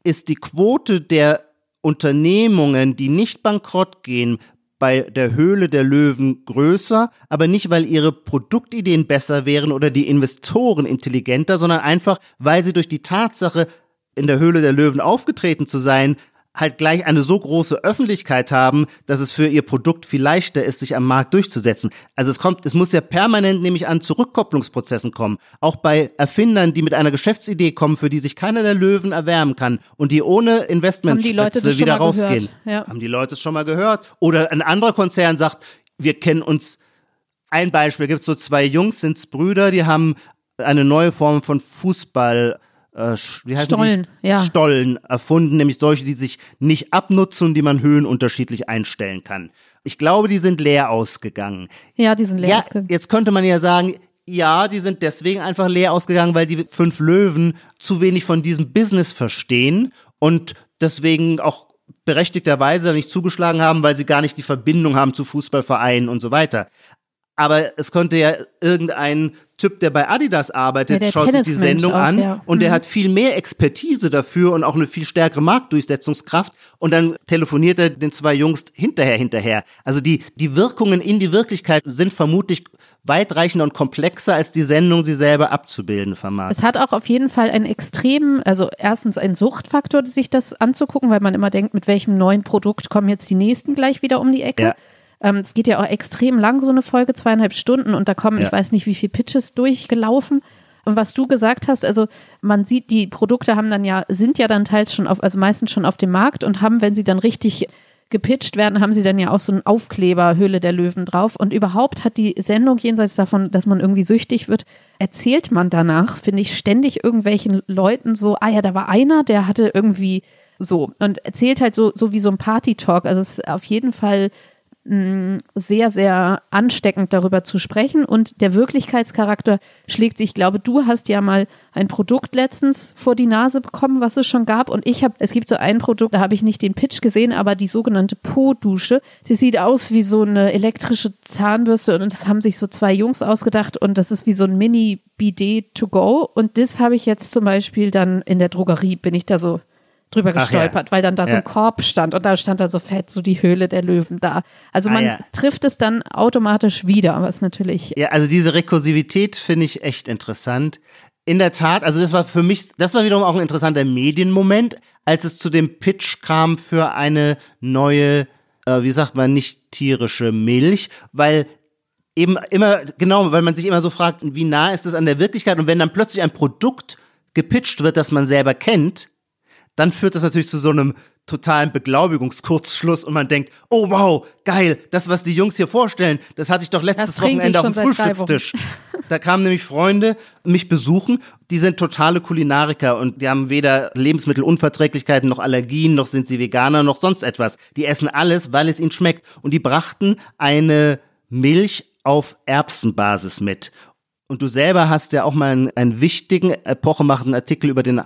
ist die Quote der Unternehmungen, die nicht bankrott gehen, bei der Höhle der Löwen größer, aber nicht, weil ihre Produktideen besser wären oder die Investoren intelligenter, sondern einfach, weil sie durch die Tatsache, in der Höhle der Löwen aufgetreten zu sein, halt gleich eine so große Öffentlichkeit haben, dass es für ihr Produkt viel leichter ist, sich am Markt durchzusetzen. Also es kommt, es muss ja permanent nämlich an Zurückkopplungsprozessen kommen. Auch bei Erfindern, die mit einer Geschäftsidee kommen, für die sich keiner der Löwen erwärmen kann und die ohne Investmentspitze wieder rausgehen. Ja. Haben die Leute es schon mal gehört? Oder ein anderer Konzern sagt, wir kennen uns ein Beispiel, gibt es so zwei Jungs, sind's Brüder, die haben eine neue Form von Fußball äh, wie heißen Stollen, die? ja. Stollen erfunden, nämlich solche, die sich nicht abnutzen und die man höhenunterschiedlich einstellen kann. Ich glaube, die sind leer ausgegangen. Ja, die sind leer ja, ausgegangen. Jetzt könnte man ja sagen, ja, die sind deswegen einfach leer ausgegangen, weil die fünf Löwen zu wenig von diesem Business verstehen und deswegen auch berechtigterweise nicht zugeschlagen haben, weil sie gar nicht die Verbindung haben zu Fußballvereinen und so weiter aber es könnte ja irgendein Typ, der bei Adidas arbeitet, ja, schaut sich die Sendung auch, an ja. und mhm. der hat viel mehr Expertise dafür und auch eine viel stärkere Marktdurchsetzungskraft und dann telefoniert er den zwei Jungs hinterher hinterher. Also die, die Wirkungen in die Wirklichkeit sind vermutlich weitreichender und komplexer, als die Sendung sie selber abzubilden vermag. Es hat auch auf jeden Fall einen extremen, also erstens einen Suchtfaktor, sich das anzugucken, weil man immer denkt, mit welchem neuen Produkt kommen jetzt die nächsten gleich wieder um die Ecke. Ja. Ähm, es geht ja auch extrem lang, so eine Folge, zweieinhalb Stunden und da kommen, ja. ich weiß nicht, wie viele Pitches durchgelaufen. Und was du gesagt hast, also man sieht, die Produkte haben dann ja, sind ja dann teils schon auf, also meistens schon auf dem Markt und haben, wenn sie dann richtig gepitcht werden, haben sie dann ja auch so einen Aufkleber Höhle der Löwen drauf. Und überhaupt hat die Sendung jenseits davon, dass man irgendwie süchtig wird, erzählt man danach, finde ich, ständig irgendwelchen Leuten so, ah ja, da war einer, der hatte irgendwie so und erzählt halt so, so wie so ein Party-Talk. Also es ist auf jeden Fall sehr, sehr ansteckend darüber zu sprechen. Und der Wirklichkeitscharakter schlägt sich, ich glaube, du hast ja mal ein Produkt letztens vor die Nase bekommen, was es schon gab. Und ich habe, es gibt so ein Produkt, da habe ich nicht den Pitch gesehen, aber die sogenannte Po-Dusche. Die sieht aus wie so eine elektrische Zahnbürste und das haben sich so zwei Jungs ausgedacht und das ist wie so ein Mini-Bidet to go. Und das habe ich jetzt zum Beispiel dann in der Drogerie, bin ich da so drüber gestolpert, ja. weil dann da so ein Korb stand und da stand dann so fett so die Höhle der Löwen da. Also ah, man ja. trifft es dann automatisch wieder, was natürlich. Ja, also diese Rekursivität finde ich echt interessant. In der Tat, also das war für mich, das war wiederum auch ein interessanter Medienmoment, als es zu dem Pitch kam für eine neue, äh, wie sagt man, nicht tierische Milch, weil eben immer, genau, weil man sich immer so fragt, wie nah ist es an der Wirklichkeit und wenn dann plötzlich ein Produkt gepitcht wird, das man selber kennt, dann führt das natürlich zu so einem totalen Beglaubigungskurzschluss und man denkt, oh wow, geil, das, was die Jungs hier vorstellen, das hatte ich doch letztes Wochenende auf dem Frühstückstisch. *laughs* Da kamen nämlich Freunde mich besuchen, die sind totale Kulinariker und die haben weder Lebensmittelunverträglichkeiten noch Allergien, noch sind sie Veganer, noch sonst etwas. Die essen alles, weil es ihnen schmeckt. Und die brachten eine Milch auf Erbsenbasis mit. Und du selber hast ja auch mal einen, einen wichtigen, epochemachenden Artikel über den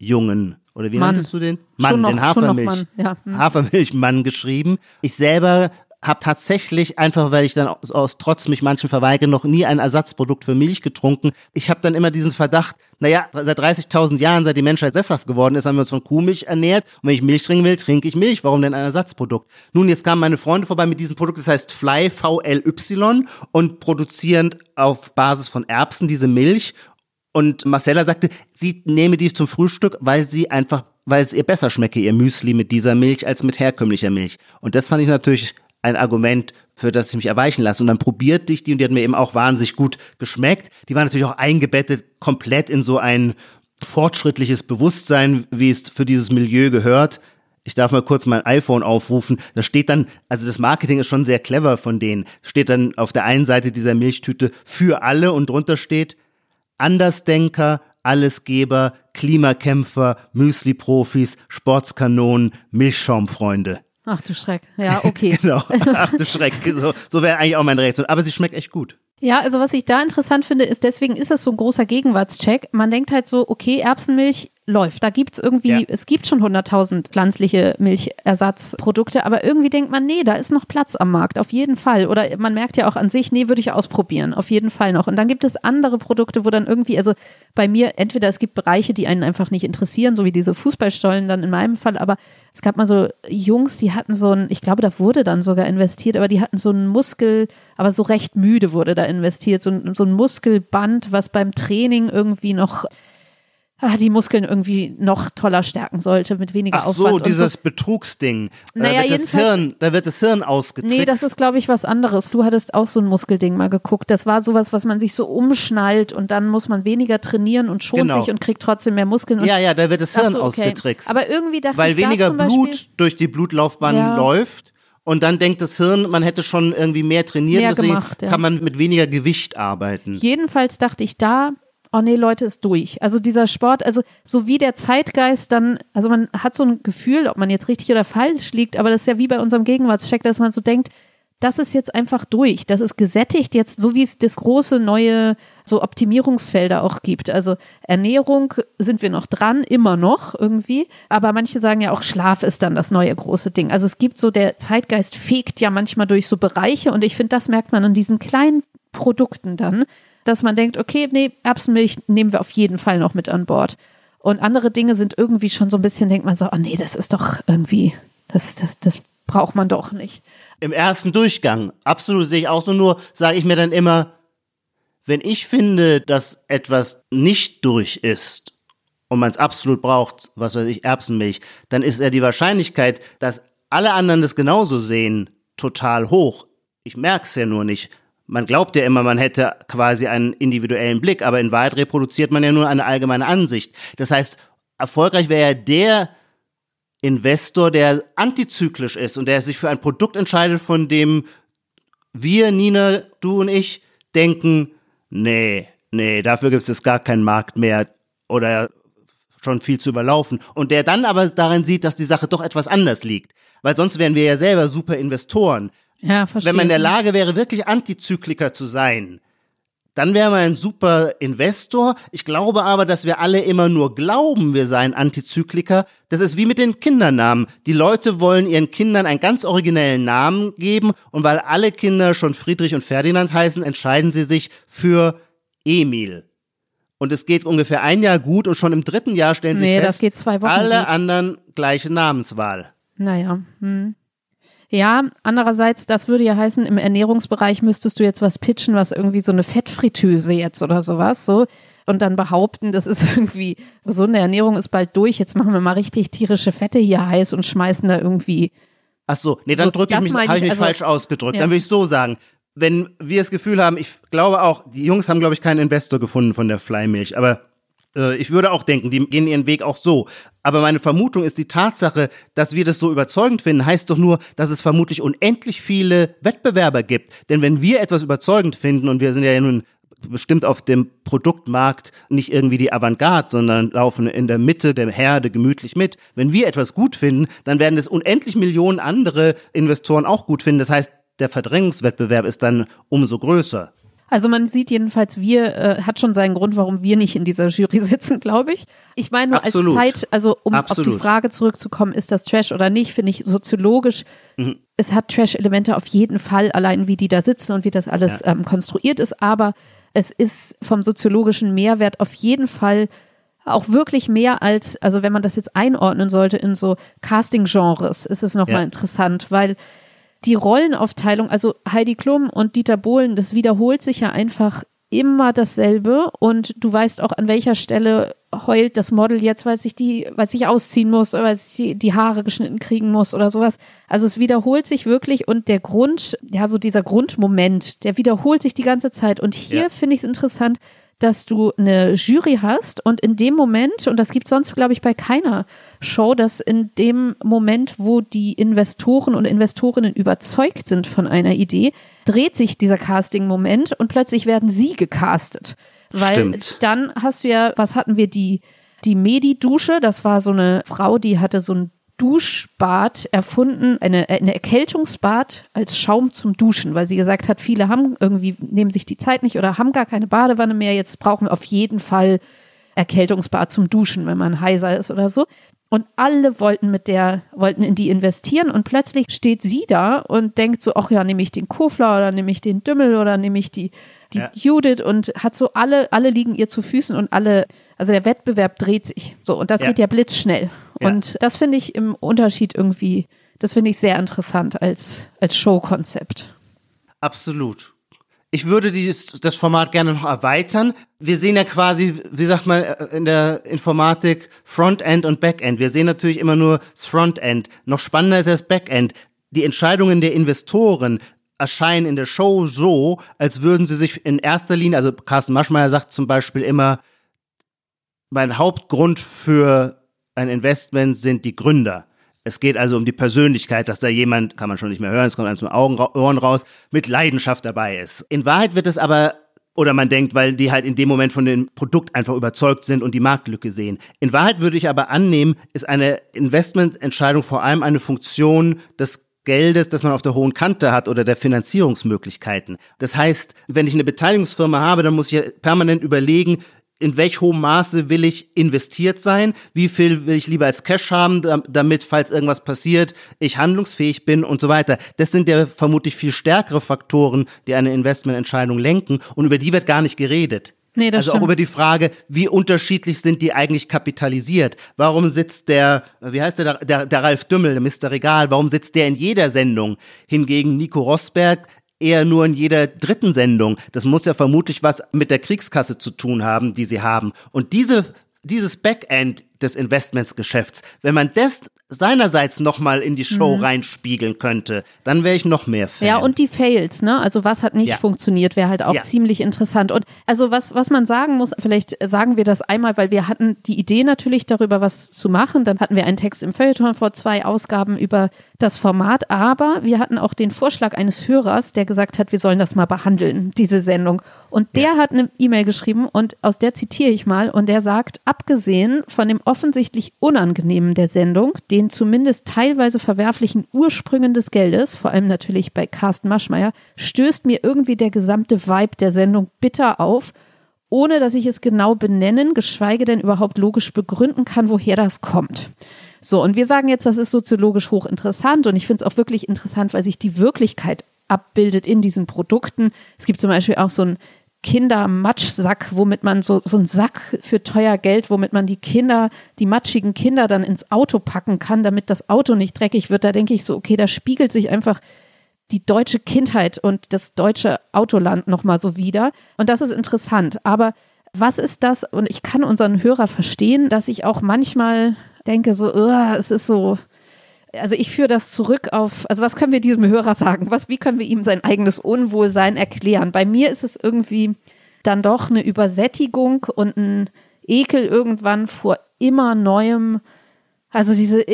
Hafermilchjungen oder wie Mann. nanntest du den? Schon noch- den Hafermilch, Mann, ja. Hm. Hafermilchmann geschrieben. Ich selber habe tatsächlich einfach, weil ich dann aus, aus Trotz mich manchen verweigere, noch nie ein Ersatzprodukt für Milch getrunken. Ich habe dann immer diesen Verdacht, naja, seit 30.000 Jahren, seit die Menschheit sesshaft geworden ist, haben wir uns von Kuhmilch ernährt. Und wenn ich Milch trinken will, trinke ich Milch. Warum denn ein Ersatzprodukt? Nun, jetzt kamen meine Freunde vorbei mit diesem Produkt, das heißt Fly VLY und produzieren auf Basis von Erbsen diese Milch. Und Marcella sagte, sie nehme die zum Frühstück, weil sie einfach, weil es ihr besser schmecke, ihr Müsli mit dieser Milch als mit herkömmlicher Milch. Und das fand ich natürlich ein Argument, für das ich mich erweichen lasse. Und dann probierte ich die und die hat mir eben auch wahnsinnig gut geschmeckt. Die war natürlich auch eingebettet komplett in so ein fortschrittliches Bewusstsein, wie es für dieses Milieu gehört. Ich darf mal kurz mein iPhone aufrufen. Da steht dann, also das Marketing ist schon sehr clever von denen. Steht dann auf der einen Seite dieser Milchtüte für alle und drunter steht Andersdenker, Allesgeber, Klimakämpfer, Müsli-Profis, Sportskanonen, Milchschaumfreunde. Ach du Schreck. Ja, okay. *laughs* Genau. Ach du Schreck. So, so wäre eigentlich auch meine Reaktion. Aber sie schmeckt echt gut. Ja, also was ich da interessant finde, ist, deswegen ist es so ein großer Gegenwartscheck. Man denkt halt so, okay, Erbsenmilch läuft. Da gibt's irgendwie, Ja. es gibt schon 100.000 pflanzliche Milchersatzprodukte, aber irgendwie denkt man, nee, da ist noch Platz am Markt, auf jeden Fall. Oder man merkt ja auch an sich, nee, würde ich ausprobieren, auf jeden Fall noch. Und dann gibt es andere Produkte, wo dann irgendwie, also bei mir, entweder es gibt Bereiche, die einen einfach nicht interessieren, so wie diese Fußballstollen dann in meinem Fall, aber es gab mal so Jungs, die hatten so ein, ich glaube, da wurde dann sogar investiert, aber die hatten so einen Muskel, aber so recht müde wurde da investiert, so so ein Muskelband, was beim Training irgendwie noch ah, die Muskeln irgendwie noch toller stärken sollte, mit weniger Ach Aufwand. so, dieses Betrugsding. Naja, da, wird das Hirn, da wird das Hirn ausgetrickst. Nee, das ist, glaube ich, was anderes. Du hattest auch so ein Muskelding mal geguckt. Das war sowas, was man sich so umschnallt und dann muss man weniger trainieren und schont Genau. sich und kriegt trotzdem mehr Muskeln. Und Ja, ja, da wird das Hirn so, okay. ausgetrickst. Aber irgendwie dachte weil ich da weniger Beispiel, Blut durch die Blutlaufbahn Ja. läuft. Und dann denkt das Hirn, man hätte schon irgendwie mehr trainiert, Mehr deswegen gemacht, ja. kann man mit weniger Gewicht arbeiten. Jedenfalls dachte ich da, oh nee, Leute, ist durch. Also dieser Sport, also so wie der Zeitgeist dann, also man hat so ein Gefühl, ob man jetzt richtig oder falsch liegt, aber das ist ja wie bei unserem Gegenwartscheck, dass man so denkt, das ist jetzt einfach durch. Das ist gesättigt jetzt, so wie es das große neue so Optimierungsfelder auch gibt. Also Ernährung sind wir noch dran, immer noch irgendwie. Aber manche sagen ja auch, Schlaf ist dann das neue große Ding. Also es gibt so, der Zeitgeist fegt ja manchmal durch so Bereiche und ich finde, das merkt man an diesen kleinen Produkten dann, dass man denkt, okay, nee, Erbsenmilch nehmen wir auf jeden Fall noch mit an Bord. Und andere Dinge sind irgendwie schon so ein bisschen, denkt man so, oh nee, das ist doch irgendwie, das, das, das braucht man doch nicht. Im ersten Durchgang, absolut sehe ich auch so, nur sage ich mir dann immer, wenn ich finde, dass etwas nicht durch ist und man es absolut braucht, was weiß ich, Erbsenmilch, dann ist ja die Wahrscheinlichkeit, dass alle anderen das genauso sehen, total hoch. Ich merke es ja nur nicht. Man glaubt ja immer, man hätte quasi einen individuellen Blick, aber in Wahrheit reproduziert man ja nur eine allgemeine Ansicht. Das heißt, erfolgreich wäre ja der Investor, der antizyklisch ist und der sich für ein Produkt entscheidet, von dem wir, Nina, du und ich, denken, nee, nee, dafür gibt es jetzt gar keinen Markt mehr oder schon viel zu überlaufen. Und der dann aber darin sieht, dass die Sache doch etwas anders liegt. Weil sonst wären wir ja selber super Investoren. Ja, verstehe. Wenn man in der Lage wäre, wirklich Antizykliker zu sein, dann wäre man ein super Investor. Ich glaube aber, dass wir alle immer nur glauben, wir seien Antizykliker. Das ist wie mit den Kindernamen. Die Leute wollen ihren Kindern einen ganz originellen Namen geben und weil alle Kinder schon Friedrich und Ferdinand heißen, entscheiden sie sich für Emil. Und es geht ungefähr ein Jahr gut und schon im dritten Jahr stellen sie Nee, fest, alle gut. anderen gleiche Namenswahl. Naja. Hm. Ja, andererseits, das würde ja heißen, im Ernährungsbereich müsstest du jetzt was pitchen, was irgendwie so eine Fettfritteuse jetzt oder sowas, so. Und dann behaupten, das ist *laughs* irgendwie, gesunde Ernährung ist bald durch, jetzt machen wir mal richtig tierische Fette hier heiß und schmeißen da irgendwie. Ach so, nee, dann So, drücke ich das mich, habe ich ich, mich also- falsch ausgedrückt. Ja. Dann würde ich so sagen, wenn wir das Gefühl haben, ich glaube auch, die Jungs haben, glaube ich, keinen Investor gefunden von der Flymilch, aber ich würde auch denken, die gehen ihren Weg auch so. Aber meine Vermutung ist die Tatsache, dass wir das so überzeugend finden, heißt doch nur, dass es vermutlich unendlich viele Wettbewerber gibt. Denn wenn wir etwas überzeugend finden, und wir sind ja nun bestimmt auf dem Produktmarkt nicht irgendwie die Avantgarde, sondern laufen in der Mitte der Herde gemütlich mit. Wenn wir etwas gut finden, dann werden es unendlich Millionen andere Investoren auch gut finden. Das heißt, der Verdrängungswettbewerb ist dann umso größer. Also man sieht jedenfalls, wir äh, hat schon seinen Grund, warum wir nicht in dieser Jury *laughs* sitzen, glaube ich. Ich meine nur Absolut. als Zeit, also um Absolut. auf die Frage zurückzukommen, ist das Trash oder nicht, finde ich soziologisch, es hat Trash-Elemente auf jeden Fall, allein wie die da sitzen und wie das alles ähm, konstruiert ist, aber es ist vom soziologischen Mehrwert auf jeden Fall auch wirklich mehr als, also wenn man das jetzt einordnen sollte in so Casting-Genres, ist es nochmal Ja. interessant, weil die Rollenaufteilung, also Heidi Klum und Dieter Bohlen, das wiederholt sich ja einfach immer dasselbe und du weißt auch, an welcher Stelle heult das Model jetzt, weil sich die, weil sich ausziehen muss oder weil sie die Haare geschnitten kriegen muss oder sowas. Also es wiederholt sich wirklich und der Grund, ja, so dieser Grundmoment, der wiederholt sich die ganze Zeit. Und hier Ja. finde ich es interessant, dass du eine Jury hast und in dem Moment, und das gibt sonst, glaube ich, bei keiner Show, dass in dem Moment, wo die Investoren und Investorinnen überzeugt sind von einer Idee, dreht sich dieser Casting-Moment und plötzlich werden sie gecastet. Weil Stimmt. dann hast du ja, was hatten wir, die, die Medi-Dusche, das war so eine Frau, die hatte so ein Duschbad erfunden, eine, eine Erkältungsbad als Schaum zum Duschen, weil sie gesagt hat, viele haben irgendwie, nehmen sich die Zeit nicht oder haben gar keine Badewanne mehr. Jetzt brauchen wir auf jeden Fall Erkältungsbad zum Duschen, wenn man heiser ist oder so. Und alle wollten mit der, wollten in die investieren und plötzlich steht sie da und denkt so, ach ja, nehme ich den Kofler oder nehme ich den Dümmel oder nehme ich die, die Ja. Judith und hat so alle, alle liegen ihr zu Füßen und alle, also der Wettbewerb dreht sich. So, und das Ja. geht ja blitzschnell. Ja. Und das finde ich im Unterschied irgendwie, das finde ich sehr interessant als, als Showkonzept. Absolut. Ich würde dieses, das Format gerne noch erweitern. Wir sehen ja quasi, wie sagt man äh, in der Informatik, Frontend und Backend. Wir sehen natürlich immer nur das Frontend. Noch spannender ist das Backend. Die Entscheidungen der Investoren erscheinen in der Show so, als würden sie sich in erster Linie, also Carsten Maschmeyer sagt zum Beispiel immer, mein Hauptgrund für ein Investment sind die Gründer. Es geht also um die Persönlichkeit, dass da jemand, kann man schon nicht mehr hören, es kommt einem zum Augen, Ohren raus, mit Leidenschaft dabei ist. In Wahrheit wird es aber, oder man denkt, weil die halt in dem Moment von dem Produkt einfach überzeugt sind und die Marktlücke sehen. In Wahrheit würde ich aber annehmen, ist eine Investmententscheidung vor allem eine Funktion des Geldes, das man auf der hohen Kante hat oder der Finanzierungsmöglichkeiten. Das heißt, wenn ich eine Beteiligungsfirma habe, dann muss ich permanent überlegen, in welch hohem Maße will ich investiert sein, wie viel will ich lieber als Cash haben, dam- damit, falls irgendwas passiert, ich handlungsfähig bin und so weiter. Das sind ja vermutlich viel stärkere Faktoren, die eine Investmententscheidung lenken und über die wird gar nicht geredet. Nee, das also auch stimmt. über die Frage, wie unterschiedlich sind die eigentlich kapitalisiert? Warum sitzt der, wie heißt der, der, der Ralf Dümmel, der Mr. Regal, warum sitzt der in jeder Sendung? Hingegen Nico Rosberg eher nur in jeder dritten Sendung. Das muss ja vermutlich was mit der Kriegskasse zu tun haben, die sie haben. Und diese, dieses Backend des Investmentsgeschäfts, wenn man das seinerseits nochmal in die Show reinspiegeln könnte, dann wäre ich noch mehr Fan. Mhm. Ja, und die Fails, ne? Also was hat nicht Ja. funktioniert, wäre halt auch Ja. ziemlich interessant. Und also was, was man sagen muss, vielleicht sagen wir das einmal, weil wir hatten die Idee natürlich darüber, was zu machen. Dann hatten wir einen Text im Feuilleton vor zwei Ausgaben über das Format, aber wir hatten auch den Vorschlag eines Hörers, der gesagt hat, wir sollen das mal behandeln, diese Sendung. Und der hat eine E-Mail geschrieben und aus der zitiere ich mal und der sagt, abgesehen von dem offensichtlich Unangenehmen der Sendung, den zumindest teilweise verwerflichen Ursprüngen des Geldes, vor allem natürlich bei Carsten Maschmeyer, stößt mir irgendwie der gesamte Vibe der Sendung bitter auf, ohne dass ich es genau benennen, geschweige denn überhaupt logisch begründen kann, woher das kommt. So, und wir sagen jetzt, das ist soziologisch hochinteressant und ich finde es auch wirklich interessant, weil sich die Wirklichkeit abbildet in diesen Produkten. Es gibt zum Beispiel auch so ein Kindermatschsack, womit man so, so ein Sack für teuer Geld, womit man die Kinder, die matschigen Kinder dann ins Auto packen kann, damit das Auto nicht dreckig wird. Da denke ich so, okay, da spiegelt sich einfach die deutsche Kindheit und das deutsche Autoland nochmal so wieder. Und das ist interessant. Aber was ist das? Und ich kann unseren Hörer verstehen, dass ich auch manchmal denke, so, "Ugh, es ist so, also ich führe das zurück auf, also was können wir diesem Hörer sagen? Was, wie können wir ihm sein eigenes Unwohlsein erklären? Bei mir ist es irgendwie dann doch eine Übersättigung und ein Ekel irgendwann vor immer neuem. Also diese,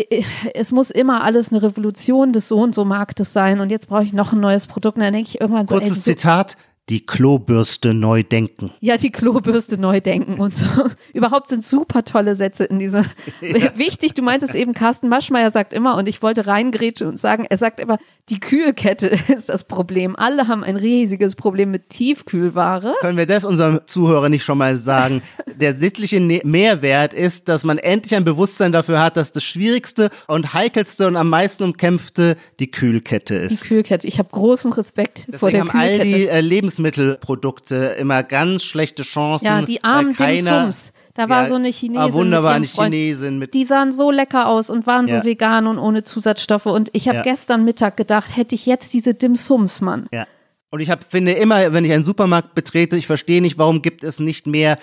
es muss immer alles eine Revolution des so und so Marktes sein und jetzt brauche ich noch ein neues Produkt. Und dann denke ich irgendwann so, ey, Kurzes so Zitat. Die Klobürste neu denken. Ja, die Klobürste neu denken und so. *laughs* Überhaupt sind super tolle Sätze in dieser. *laughs* Ja. *laughs* Wichtig, du meintest eben, Carsten Maschmeyer sagt immer, und ich wollte reingrätschen und sagen, er sagt immer, die Kühlkette ist das Problem. Alle haben ein riesiges Problem mit Tiefkühlware. Können wir das unserem Zuhörer nicht schon mal sagen? Der sittliche ne Mehrwert ist, dass man endlich ein Bewusstsein dafür hat, dass das Schwierigste und heikelste und am meisten umkämpfte die Kühlkette ist. Die Kühlkette. Ich habe großen Respekt Deswegen vor der haben Kühlkette. all die äh, Lebensmittelprodukte immer ganz schlechte Chancen. Ja, die armen Dimsums. Da war ja, so eine Chinesin. Ah, wunderbar, eine Chinesin. Mit die sahen so lecker aus und waren ja. so vegan und ohne Zusatzstoffe. Und ich habe ja. gestern Mittag gedacht, hätte ich jetzt diese Dimsums, Mann. Ja. Und ich hab, finde immer, wenn ich einen Supermarkt betrete, ich verstehe nicht, warum gibt es nicht mehr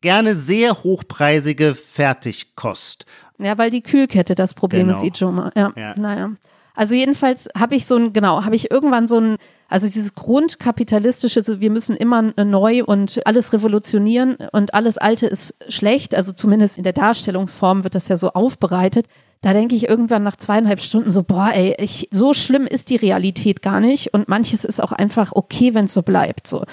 gerne sehr hochpreisige Fertigkost. Ja, weil die Kühlkette das Problem genau. ist, Ijoma. Ja, ja. naja. Also jedenfalls habe ich so ein, genau, habe ich irgendwann so ein, also dieses grundkapitalistische, so wir müssen immer neu und alles revolutionieren und alles Alte ist schlecht, also zumindest in der Darstellungsform wird das ja so aufbereitet. Da denke ich irgendwann nach zweieinhalb Stunden so, boah, ey, ich, so schlimm ist die Realität gar nicht und manches ist auch einfach okay, wenn es so bleibt. So.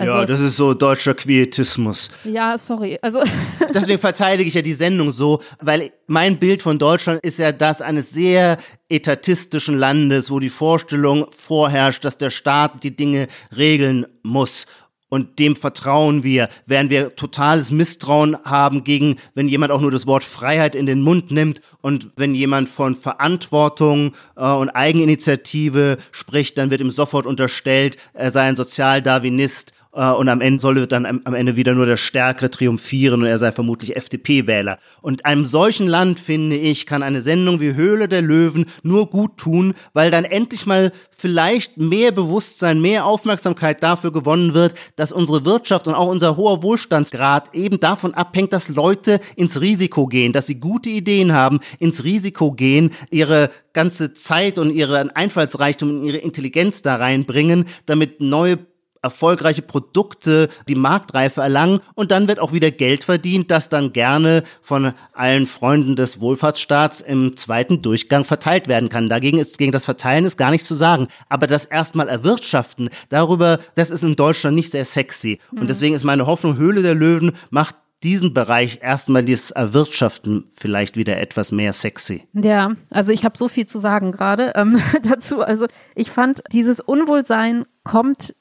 Also, ja, das ist so deutscher Quietismus. Ja, sorry. Also *laughs* Deswegen verteidige ich ja die Sendung so, weil mein Bild von Deutschland ist ja das eines sehr etatistischen Landes, wo die Vorstellung vorherrscht, dass der Staat die Dinge regeln muss und dem vertrauen wir, während wir totales Misstrauen haben gegen, wenn jemand auch nur das Wort Freiheit in den Mund nimmt und wenn jemand von Verantwortung äh, und Eigeninitiative spricht, dann wird ihm sofort unterstellt, er sei ein Sozialdarwinist äh, und am Ende solle dann am, Ende wieder nur der Stärkere triumphieren und er sei vermutlich FDP-Wähler. Und einem solchen Land, finde ich, kann eine Sendung wie Höhle der Löwen nur gut tun, weil dann endlich mal vielleicht mehr Bewusstsein, mehr Aufmerksamkeit dafür gewonnen wird, dass unsere Wirtschaft und auch unser hoher Wohlstandsgrad eben davon abhängt, dass Leute ins Risiko gehen, dass sie gute Ideen haben, ins Risiko gehen, ihre ganze Zeit und ihren Einfallsreichtum und ihre Intelligenz da reinbringen, damit neue erfolgreiche Produkte die Marktreife erlangen und dann wird auch wieder Geld verdient, das dann gerne von allen Freunden des Wohlfahrtsstaats im zweiten Durchgang verteilt werden kann. Dagegen ist gegen das Verteilen ist gar nichts zu sagen, aber das erstmal erwirtschaften, darüber, das ist in Deutschland nicht sehr sexy und mhm. deswegen ist meine Hoffnung Höhle der Löwen macht diesen Bereich erstmal dieses Erwirtschaften vielleicht wieder etwas mehr sexy. Ja, also ich habe so viel zu sagen gerade ähm, *laughs* dazu. Also ich fand, dieses Unwohlsein kommt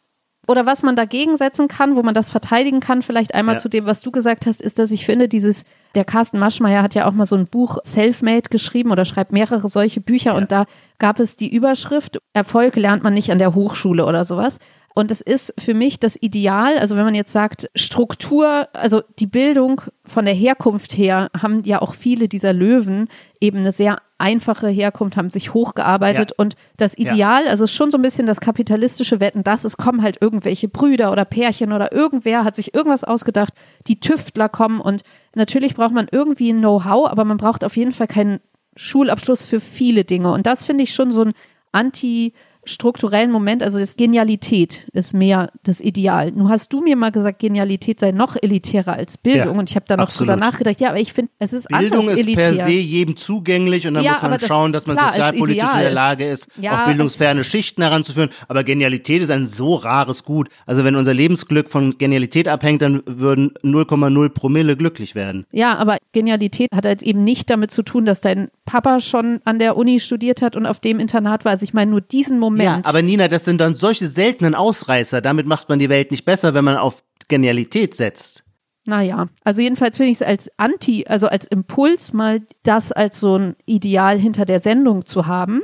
oder was man dagegen setzen kann, wo man das verteidigen kann, vielleicht einmal ja. zu dem, was du gesagt hast, ist, dass ich finde, dieses, der Carsten Maschmeyer hat ja auch mal so ein Buch Selfmade geschrieben oder schreibt mehrere solche Bücher ja. und da gab es die Überschrift, Erfolg lernt man nicht an der Hochschule oder sowas. Und es ist für mich das Ideal, also wenn man jetzt sagt, Struktur, also die Bildung von der Herkunft her, haben ja auch viele dieser Löwen eben eine sehr einfache Herkunft, haben sich hochgearbeitet ja. und das Ideal, ja. also schon so ein bisschen das kapitalistische Wetten, dass es kommen halt irgendwelche Brüder oder Pärchen oder irgendwer hat sich irgendwas ausgedacht, die Tüftler kommen und natürlich braucht man irgendwie ein Know-how, aber man braucht auf jeden Fall keinen Schulabschluss für viele Dinge und das finde ich schon so ein Anti- strukturellen Moment, also das Genialität ist mehr das Ideal. Nun hast du mir mal gesagt, Genialität sei noch elitärer als Bildung ja, und ich habe da noch absolut. drüber nachgedacht. Ja, aber ich finde, es ist Bildung anders ist elitär. per se jedem zugänglich und da ja, muss man schauen, dass man klar, sozialpolitisch in der Lage ist, ja, auch bildungsferne Schichten heranzuführen. Aber Genialität ist ein so rares Gut. Also wenn unser Lebensglück von Genialität abhängt, dann würden 0,0 Promille glücklich werden. Ja, aber Genialität hat jetzt eben nicht damit zu tun, dass dein Papa schon an der Uni studiert hat und auf dem Internat war. Also ich meine nur diesen Moment Moment. Ja, aber Nina, das sind dann solche seltenen Ausreißer. Damit macht man die Welt nicht besser, wenn man auf Genialität setzt. Naja, also jedenfalls finde ich es als Anti, also als Impuls mal das als so ein Ideal hinter der Sendung zu haben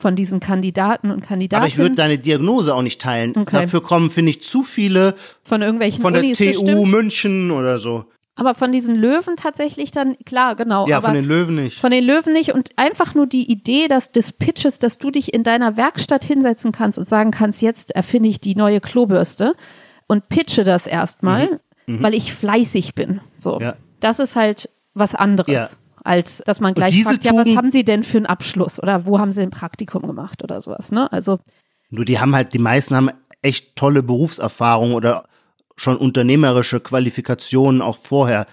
von diesen Kandidaten und Kandidaten. Aber ich würde deine Diagnose auch nicht teilen. Okay. Dafür kommen, finde ich, zu viele von irgendwelchen von der Unis, TU München oder so. Aber von diesen Löwen tatsächlich dann, klar, genau. Ja, von den Löwen nicht. Von den Löwen nicht. Und einfach nur die Idee dass des Pitches, dass du dich in deiner Werkstatt hinsetzen kannst und sagen kannst, jetzt erfinde ich die neue Klobürste und pitche das erstmal, mhm. Mhm. weil ich fleißig bin. So. Ja. Das ist halt was anderes. Ja. Als dass man gleich fragt, ja, was haben Sie denn für einen Abschluss oder wo haben Sie ein Praktikum gemacht oder sowas, ne? Also. Nur die haben halt, die meisten haben echt tolle Berufserfahrung oder schon unternehmerische Qualifikationen auch vorher.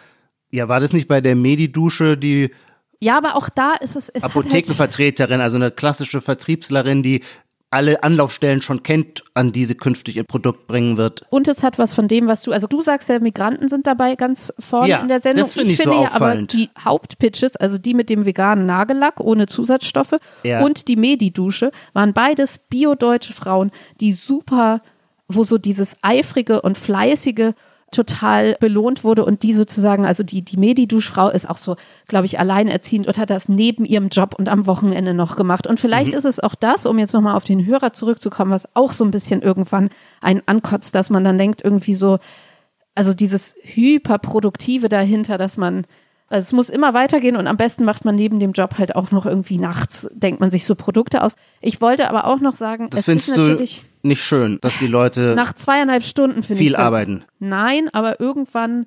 Ja, war das nicht bei der Medidusche die ja, aber auch da ist es. es Apothekenvertreterin, halt also eine klassische Vertriebslerin, die alle Anlaufstellen schon kennt, an die sie künftig ihr Produkt bringen wird. Und es hat was von dem, was du, also du sagst ja, Migranten sind dabei ganz vorne Ja, in der Sendung. das finde ich so finde ja aber die Hauptpitches, also die mit dem veganen Nagellack ohne Zusatzstoffe Ja. und die Medi-Dusche, waren beides biodeutsche Frauen, die super, wo so dieses eifrige und fleißige total belohnt wurde und die sozusagen, also die, die Medi-Duschfrau ist auch so, glaube ich, alleinerziehend und hat das neben ihrem Job und am Wochenende noch gemacht. Und vielleicht Mhm. ist es auch das, um jetzt nochmal auf den Hörer zurückzukommen, was auch so ein bisschen irgendwann einen ankotzt, dass man dann denkt, irgendwie so, also dieses Hyperproduktive dahinter, dass man, also es muss immer weitergehen und am besten macht man neben dem Job halt auch noch irgendwie nachts, denkt man sich so Produkte aus. Ich wollte aber auch noch sagen, Das es ist findest du natürlich nicht schön, dass die Leute nach zweieinhalb Stunden viel arbeiten. Nein, aber irgendwann,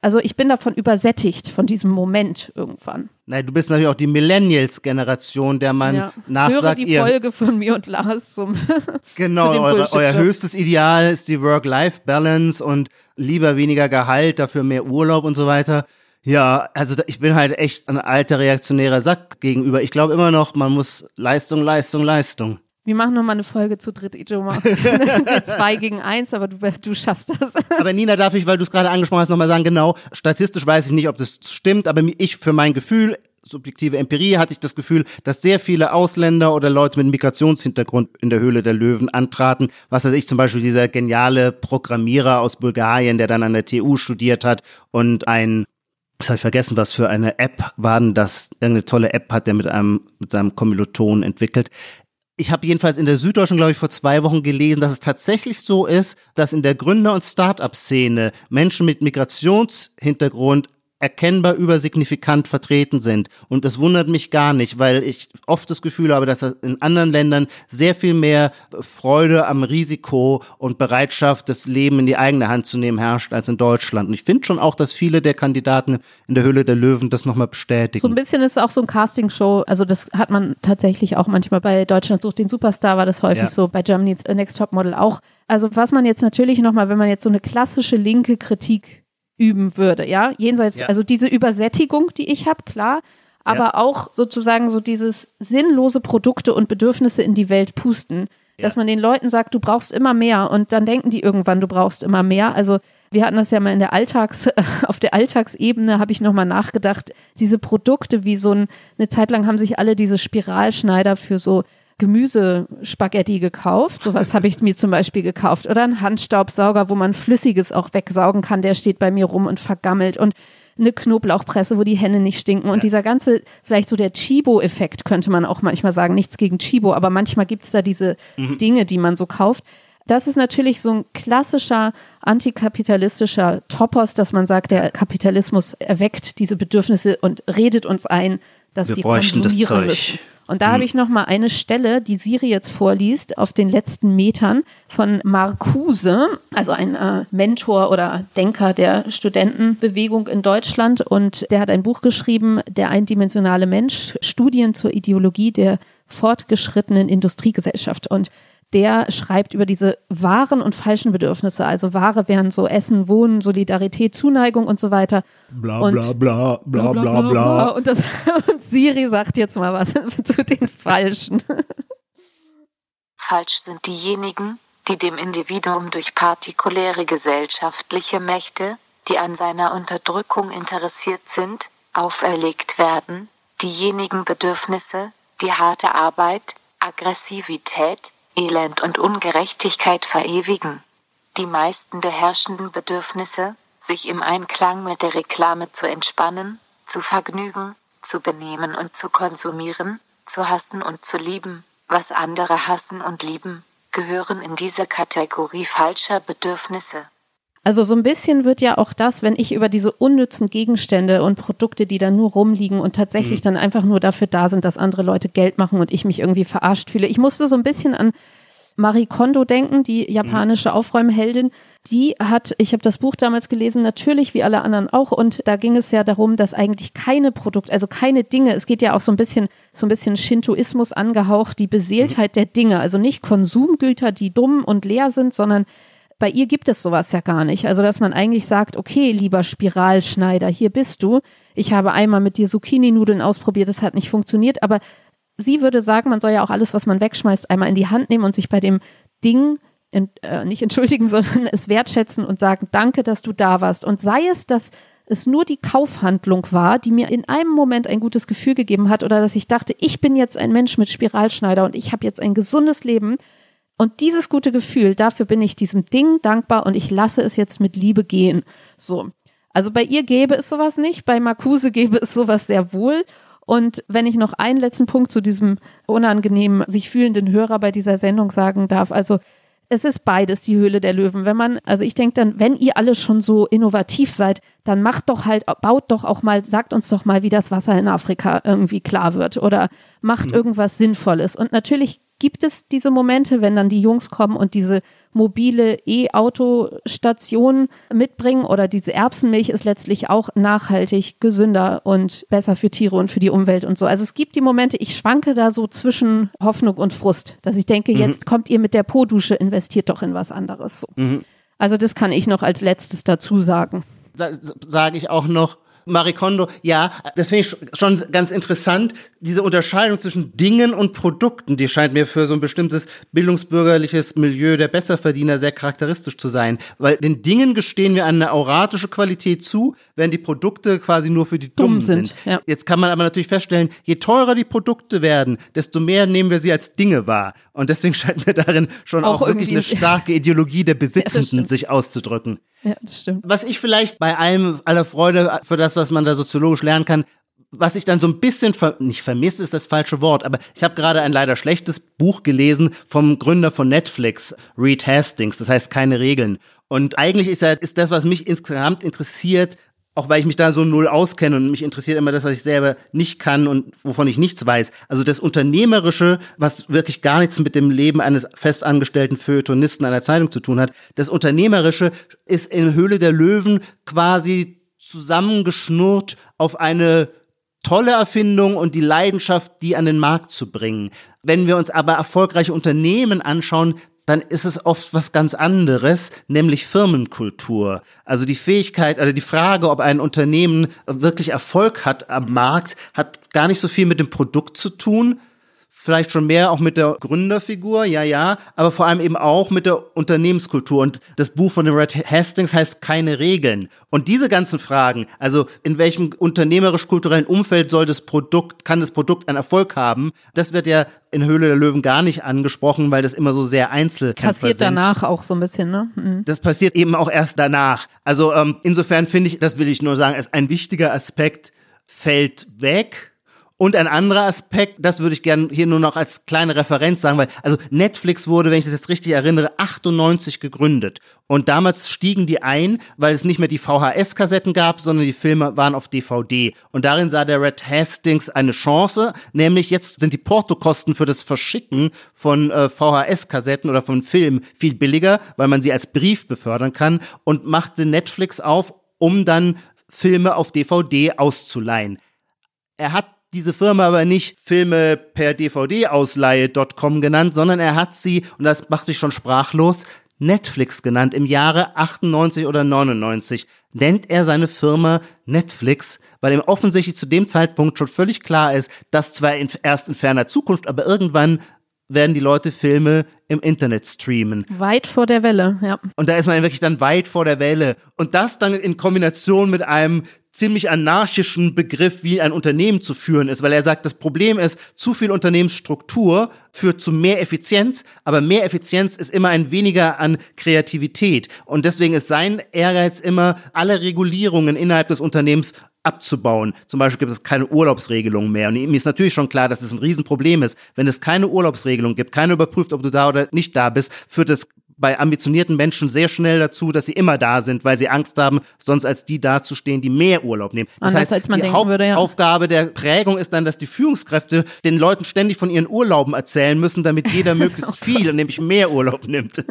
also ich bin davon übersättigt, von diesem Moment irgendwann. Nein, du bist natürlich auch die Millennials-Generation, der man Ja. Höre nachsagt, die ihr Folge von mir und Lars zum *laughs* Genau, zu eure, euer höchstes Ideal ist die Work-Life-Balance und lieber weniger Gehalt, dafür mehr Urlaub und so weiter. Ja, also ich bin halt echt ein alter reaktionärer Sack gegenüber. Ich glaube immer noch, man muss Leistung, Leistung, Leistung. Wir machen nochmal eine Folge zu dritt, Ijoma. *laughs* *laughs* Zwei gegen eins, aber du, du schaffst das. *laughs* Aber Nina, darf ich, weil du es gerade angesprochen hast, nochmal sagen, genau, statistisch weiß ich nicht, ob das stimmt, aber ich für mein Gefühl, subjektive Empirie, hatte ich das Gefühl, dass sehr viele Ausländer oder Leute mit Migrationshintergrund in der Höhle der Löwen antraten. Was weiß ich, zum Beispiel dieser geniale Programmierer aus Bulgarien, der dann an der TU studiert hat und ein das habe ich vergessen, was für eine App war denn das? Irgendeine tolle App hat der mit einem, mit seinem Kommilitonen entwickelt. Ich habe jedenfalls in der Süddeutschen, glaube ich, vor zwei Wochen gelesen, dass es tatsächlich so ist, dass in der Gründer- und Start-up-Szene Menschen mit Migrationshintergrund erkennbar übersignifikant vertreten sind. Und das wundert mich gar nicht, weil ich oft das Gefühl habe, dass das in anderen Ländern sehr viel mehr Freude am Risiko und Bereitschaft, das Leben in die eigene Hand zu nehmen, herrscht als in Deutschland. Und ich finde schon auch, dass viele der Kandidaten in der Höhle der Löwen das nochmal bestätigen. So ein bisschen ist auch so ein Castingshow, also das hat man tatsächlich auch manchmal bei Deutschland sucht den Superstar, war das häufig Ja. so, bei Germany's Next Top Model auch. Also was man jetzt natürlich nochmal, wenn man jetzt so eine klassische linke Kritik üben würde, ja, jenseits, Ja. also diese Übersättigung, die ich habe, klar, aber auch sozusagen so dieses sinnlose Produkte und Bedürfnisse in die Welt pusten, dass man den Leuten sagt, du brauchst immer mehr und dann denken die irgendwann, du brauchst immer mehr. Also wir hatten das ja mal in der Alltags, *laughs* auf der Alltagsebene habe ich nochmal nachgedacht, diese Produkte wie so ein, eine Zeit lang haben sich alle diese Spiralschneider für so Gemüsespaghetti gekauft. Sowas habe ich mir zum Beispiel gekauft. Oder ein Handstaubsauger, wo man Flüssiges auch wegsaugen kann, der steht bei mir rum und vergammelt. Und eine Knoblauchpresse, wo die Hände nicht stinken. Und dieser ganze, vielleicht so der Chibo-Effekt, könnte man auch manchmal sagen. Nichts gegen Chibo, aber manchmal gibt es da diese Dinge, die man so kauft. Das ist natürlich so ein klassischer antikapitalistischer Topos, dass man sagt, der Kapitalismus erweckt diese Bedürfnisse und redet uns ein, dass Wir wir, bräuchten das Zeug. müssen. Und da habe ich noch mal eine Stelle, die Siri jetzt vorliest, auf den letzten Metern von Marcuse, also ein äh, Mentor oder Denker der Studentenbewegung in Deutschland. Und der hat ein Buch geschrieben, Der eindimensionale Mensch, Studien zur Ideologie der fortgeschrittenen Industriegesellschaft. Und der schreibt über diese wahren und falschen Bedürfnisse. Also wahre wären so Essen, Wohnen, Solidarität, Zuneigung und so weiter. Bla Und- bla bla bla bla bla. Und, das, *laughs* und Siri sagt jetzt mal was *laughs* zu den Falschen. Falsch sind diejenigen, die dem Individuum durch partikuläre gesellschaftliche Mächte, die an seiner Unterdrückung interessiert sind, auferlegt werden, diejenigen Bedürfnisse, die harte Arbeit, Aggressivität, Elend und Ungerechtigkeit verewigen. Die meisten der herrschenden Bedürfnisse, sich im Einklang mit der Reklame zu entspannen, zu vergnügen, zu benehmen und zu konsumieren, zu hassen und zu lieben, was andere hassen und lieben, gehören in diese Kategorie falscher Bedürfnisse. Also so ein bisschen wird ja auch das, wenn ich über diese unnützen Gegenstände und Produkte, die da nur rumliegen und tatsächlich dann einfach nur dafür da sind, dass andere Leute Geld machen und ich mich irgendwie verarscht fühle. Ich musste so ein bisschen an Marie Kondo denken, die japanische Aufräumheldin. Die hat, ich habe das Buch damals gelesen, natürlich wie alle anderen auch. Und da ging es ja darum, dass eigentlich keine Produkte, also keine Dinge, es geht ja auch so ein bisschen, so ein bisschen Shintoismus angehaucht, die Beseeltheit der Dinge. Also nicht Konsumgüter, die dumm und leer sind, sondern bei ihr gibt es sowas ja gar nicht. Also, dass man eigentlich sagt, okay, lieber Spiralschneider, hier bist du. Ich habe einmal mit dir Zucchini-Nudeln ausprobiert, das hat nicht funktioniert, aber sie würde sagen, man soll ja auch alles, was man wegschmeißt, einmal in die Hand nehmen und sich bei dem Ding in, äh, nicht entschuldigen, *laughs* sondern es wertschätzen und sagen, danke, dass du da warst. Und sei es, dass es nur die Kaufhandlung war, die mir in einem Moment ein gutes Gefühl gegeben hat oder dass ich dachte, ich bin jetzt ein Mensch mit Spiralschneider und ich habe jetzt ein gesundes Leben. Und dieses gute Gefühl, dafür bin ich diesem Ding dankbar und ich lasse es jetzt mit Liebe gehen. So. Also bei ihr gäbe es sowas nicht, bei Marcuse gäbe es sowas sehr wohl. Und wenn ich noch einen letzten Punkt zu diesem unangenehmen, sich fühlenden Hörer bei dieser Sendung sagen darf, also es ist beides die Höhle der Löwen. Wenn man, also ich denke dann, wenn ihr alle schon so innovativ seid, dann macht doch halt, baut doch auch mal, sagt uns doch mal, wie das Wasser in Afrika irgendwie klar wird oder macht mhm. irgendwas Sinnvolles. Und natürlich gibt es diese Momente, wenn dann die Jungs kommen und diese mobile E-Auto-Station mitbringen oder diese Erbsenmilch ist letztlich auch nachhaltig gesünder und besser für Tiere und für die Umwelt und so. Also es gibt die Momente, ich schwanke da so zwischen Hoffnung und Frust, dass ich denke, mhm. jetzt kommt ihr mit der Po-Dusche, investiert doch in was anderes. So. Mhm. Also das kann ich noch als letztes dazu sagen. Da sage ich auch noch, Marikondo, ja, das finde ich schon ganz interessant. Diese Unterscheidung zwischen Dingen und Produkten, die scheint mir für so ein bestimmtes bildungsbürgerliches Milieu der Besserverdiener sehr charakteristisch zu sein. Weil den Dingen gestehen wir eine auratische Qualität zu, während die Produkte quasi nur für die Dummen Dumm sind. sind. Ja. Jetzt kann man aber natürlich feststellen, je teurer die Produkte werden, desto mehr nehmen wir sie als Dinge wahr. Und deswegen scheint mir darin schon auch, auch wirklich eine starke Ideologie der *laughs* Besitzenden ja, sich auszudrücken. Ja, das stimmt. Was ich vielleicht bei allem aller Freude für das, was man da soziologisch lernen kann, was ich dann so ein bisschen ver nicht vermisse, ist das falsche Wort, aber ich habe gerade ein leider schlechtes Buch gelesen vom Gründer von Netflix, Reed Hastings, das heißt keine Regeln. Und eigentlich ist, er, ist das, was mich insgesamt interessiert, auch weil ich mich da so null auskenne und mich interessiert immer das, was ich selber nicht kann und wovon ich nichts weiß. Also das Unternehmerische, was wirklich gar nichts mit dem Leben eines festangestellten Feuilletonisten einer Zeitung zu tun hat, das Unternehmerische ist in Höhle der Löwen quasi zusammengeschnurrt auf eine tolle Erfindung und die Leidenschaft, die an den Markt zu bringen. Wenn wir uns aber erfolgreiche Unternehmen anschauen, dann ist es oft was ganz anderes, nämlich Firmenkultur. Also die Fähigkeit oder die Frage, ob ein Unternehmen wirklich Erfolg hat am Markt, hat gar nicht so viel mit dem Produkt zu tun, vielleicht schon mehr auch mit der Gründerfigur, ja, ja, aber vor allem eben auch mit der Unternehmenskultur. Und das Buch von dem Red Hastings heißt Keine Regeln. Und diese ganzen Fragen, also in welchem unternehmerisch-kulturellen Umfeld soll das Produkt, kann das Produkt einen Erfolg haben, das wird ja in Höhle der Löwen gar nicht angesprochen, weil das immer so sehr Einzelkämpfer Passiert sind. danach auch so ein bisschen, ne? Mhm. Das passiert eben auch erst danach. Also ähm, insofern finde ich, das will ich nur sagen, ist ein wichtiger Aspekt fällt weg und ein anderer Aspekt, das würde ich gerne hier nur noch als kleine Referenz sagen, weil also Netflix wurde, wenn ich das jetzt richtig erinnere, 98 gegründet. Und damals stiegen die ein, weil es nicht mehr die VHS-Kassetten gab, sondern die Filme waren auf DVD. Und darin sah der Red Hastings eine Chance, nämlich jetzt sind die Portokosten für das Verschicken von äh, VHS-Kassetten oder von Filmen viel billiger, weil man sie als Brief befördern kann und machte Netflix auf, um dann Filme auf DVD auszuleihen. Er hat diese Firma aber nicht Filme per DVD-Ausleihe.com genannt, sondern er hat sie, und das macht mich schon sprachlos, Netflix genannt. Im Jahre 98 oder 99 nennt er seine Firma Netflix, weil ihm offensichtlich zu dem Zeitpunkt schon völlig klar ist, dass zwar in, erst in ferner Zukunft, aber irgendwann werden die Leute Filme im Internet streamen. Weit vor der Welle, ja. Und da ist man wirklich dann weit vor der Welle. Und das dann in Kombination mit einem ziemlich anarchischen Begriff, wie ein Unternehmen zu führen ist, weil er sagt, das Problem ist, zu viel Unternehmensstruktur führt zu mehr Effizienz, aber mehr Effizienz ist immer ein weniger an Kreativität. Und deswegen ist sein Ehrgeiz immer, alle Regulierungen innerhalb des Unternehmens abzubauen. Zum Beispiel gibt es keine Urlaubsregelung mehr. Und ihm ist natürlich schon klar, dass es ein Riesenproblem ist. Wenn es keine Urlaubsregelung gibt, keiner überprüft, ob du da oder nicht da bist, führt es bei ambitionierten Menschen sehr schnell dazu, dass sie immer da sind, weil sie Angst haben, sonst als die dazustehen, die mehr Urlaub nehmen. Das Anders, heißt, als man die denken würde, ja. Hauptaufgabe der Prägung ist dann, dass die Führungskräfte den Leuten ständig von ihren Urlauben erzählen müssen, damit jeder *laughs* *laughs* möglichst oh viel, nämlich mehr Urlaub nimmt.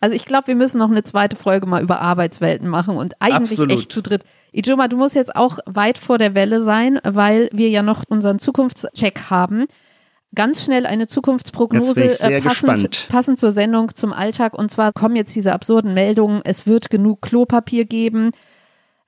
Also ich glaube, wir müssen noch eine zweite Folge mal über Arbeitswelten machen und eigentlich Absolut. echt zu dritt. Ijoma, du musst jetzt auch weit vor der Welle sein, weil wir ja noch unseren Zukunftscheck haben ganz schnell eine Zukunftsprognose äh, passend, passend zur Sendung, zum Alltag. Und zwar kommen jetzt diese absurden Meldungen, es wird genug Klopapier geben.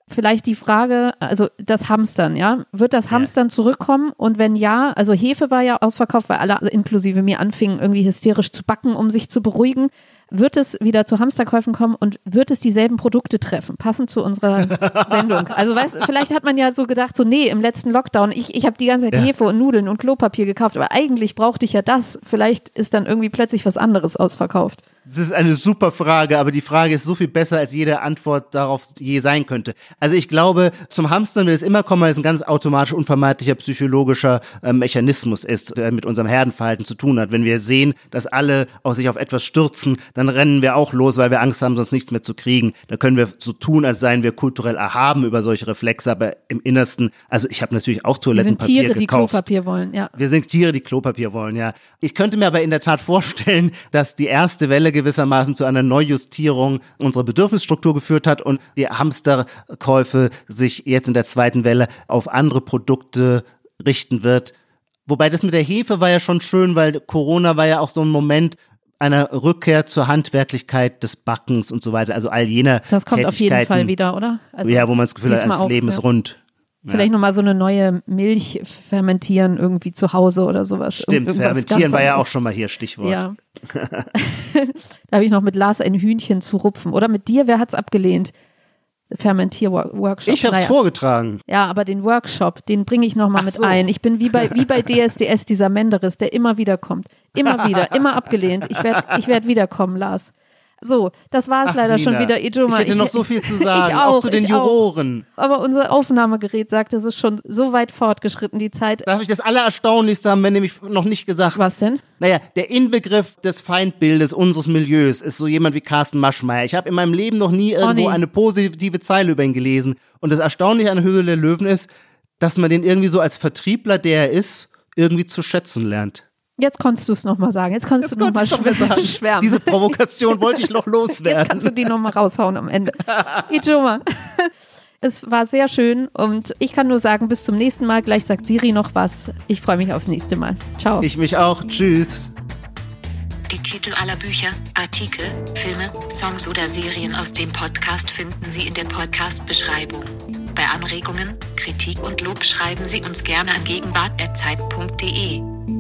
vielleicht die Frage, also das Hamstern, ja, wird das Hamstern ja. zurückkommen? Und wenn ja, also Hefe war ja ausverkauft, weil alle inklusive mir anfingen, irgendwie hysterisch zu backen, um sich zu beruhigen. Wird es wieder zu Hamsterkäufen kommen und wird es dieselben Produkte treffen, passend zu unserer *laughs* Sendung? Also weißt, vielleicht hat man ja so gedacht, so nee, im letzten Lockdown, ich, ich habe die ganze Zeit ja. Hefe und Nudeln und Klopapier gekauft, aber eigentlich brauchte ich ja das. Vielleicht ist dann irgendwie plötzlich was anderes ausverkauft. Das ist eine super Frage, aber die Frage ist so viel besser, als jede Antwort darauf je sein könnte. Also ich glaube, zum Hamstern wird es immer kommen, weil es ein ganz automatisch unvermeidlicher psychologischer äh, Mechanismus ist, der mit unserem Herdenverhalten zu tun hat. Wenn wir sehen, dass alle auf sich auf etwas stürzen, dann rennen wir auch los, weil wir Angst haben, sonst nichts mehr zu kriegen. Da können wir so tun, als seien wir kulturell erhaben über solche Reflexe, aber im Innersten, also ich habe natürlich auch Toilettenpapier wir sind Tiere, gekauft. die Klopapier wollen, ja. Wir sind Tiere, die Klopapier wollen, ja. Ich könnte mir aber in der Tat vorstellen, dass die erste Welle gewissermaßen zu einer Neujustierung unserer Bedürfnisstruktur geführt hat und die Hamsterkäufe sich jetzt in der zweiten Welle auf andere Produkte richten wird. Wobei das mit der Hefe war ja schon schön, weil Corona war ja auch so ein Moment, einer Rückkehr zur Handwerklichkeit des Backens und so weiter, also all jener Das kommt auf jeden Fall wieder, oder? Also ja, wo man das Gefühl hat, das Leben auch, ist rund. Vielleicht ja. nochmal so eine neue Milch fermentieren irgendwie zu Hause oder sowas. Stimmt, Irgendwas fermentieren war ja auch schon mal hier Stichwort. Ja. *laughs* da habe ich noch mit Lars ein Hühnchen zu rupfen. Oder mit dir, wer hat's abgelehnt? Fermentierworkshop. Ich habe naja. vorgetragen. Ja, aber den Workshop, den bringe ich nochmal mit so. ein. Ich bin wie bei, wie bei *laughs* DSDS, dieser Menderis, der immer wieder kommt. Immer wieder, immer abgelehnt. Ich werde ich werd wiederkommen, Lars. So, das war es leider Nina, schon wieder, Ijoma. Ich hätte noch so viel zu *laughs* sagen, auch, auch, zu den Juroren. Auch. Aber unser Aufnahmegerät sagt, es ist schon so weit fortgeschritten, die Zeit. Darf ich das Allererstaunlichste haben, wenn nämlich noch nicht gesagt. Was denn? Naja, der Inbegriff des Feindbildes unseres Milieus ist so jemand wie Carsten Maschmeyer. Ich habe in meinem Leben noch nie irgendwo oh, nee. eine positive Zeile über ihn gelesen. Und das Erstaunliche an Höhle der Löwen ist, dass man den irgendwie so als Vertriebler, der er ist, irgendwie zu schätzen lernt. Jetzt konntest du es nochmal sagen. Jetzt konntest Jetzt du nochmal schwärmen. schwärmen. Diese Provokation wollte ich noch loswerden. Jetzt kannst du die nochmal raushauen am Ende. *laughs* Ijoma. Es war sehr schön und ich kann nur sagen, bis zum nächsten Mal. Gleich sagt Siri noch was. Ich freue mich aufs nächste Mal. Ciao. Ich mich auch. Tschüss. Die Titel aller Bücher, Artikel, Filme, Songs oder Serien aus dem Podcast finden Sie in der Podcast-Beschreibung. Bei Anregungen, Kritik und Lob schreiben Sie uns gerne an gegenwart.zeit.de.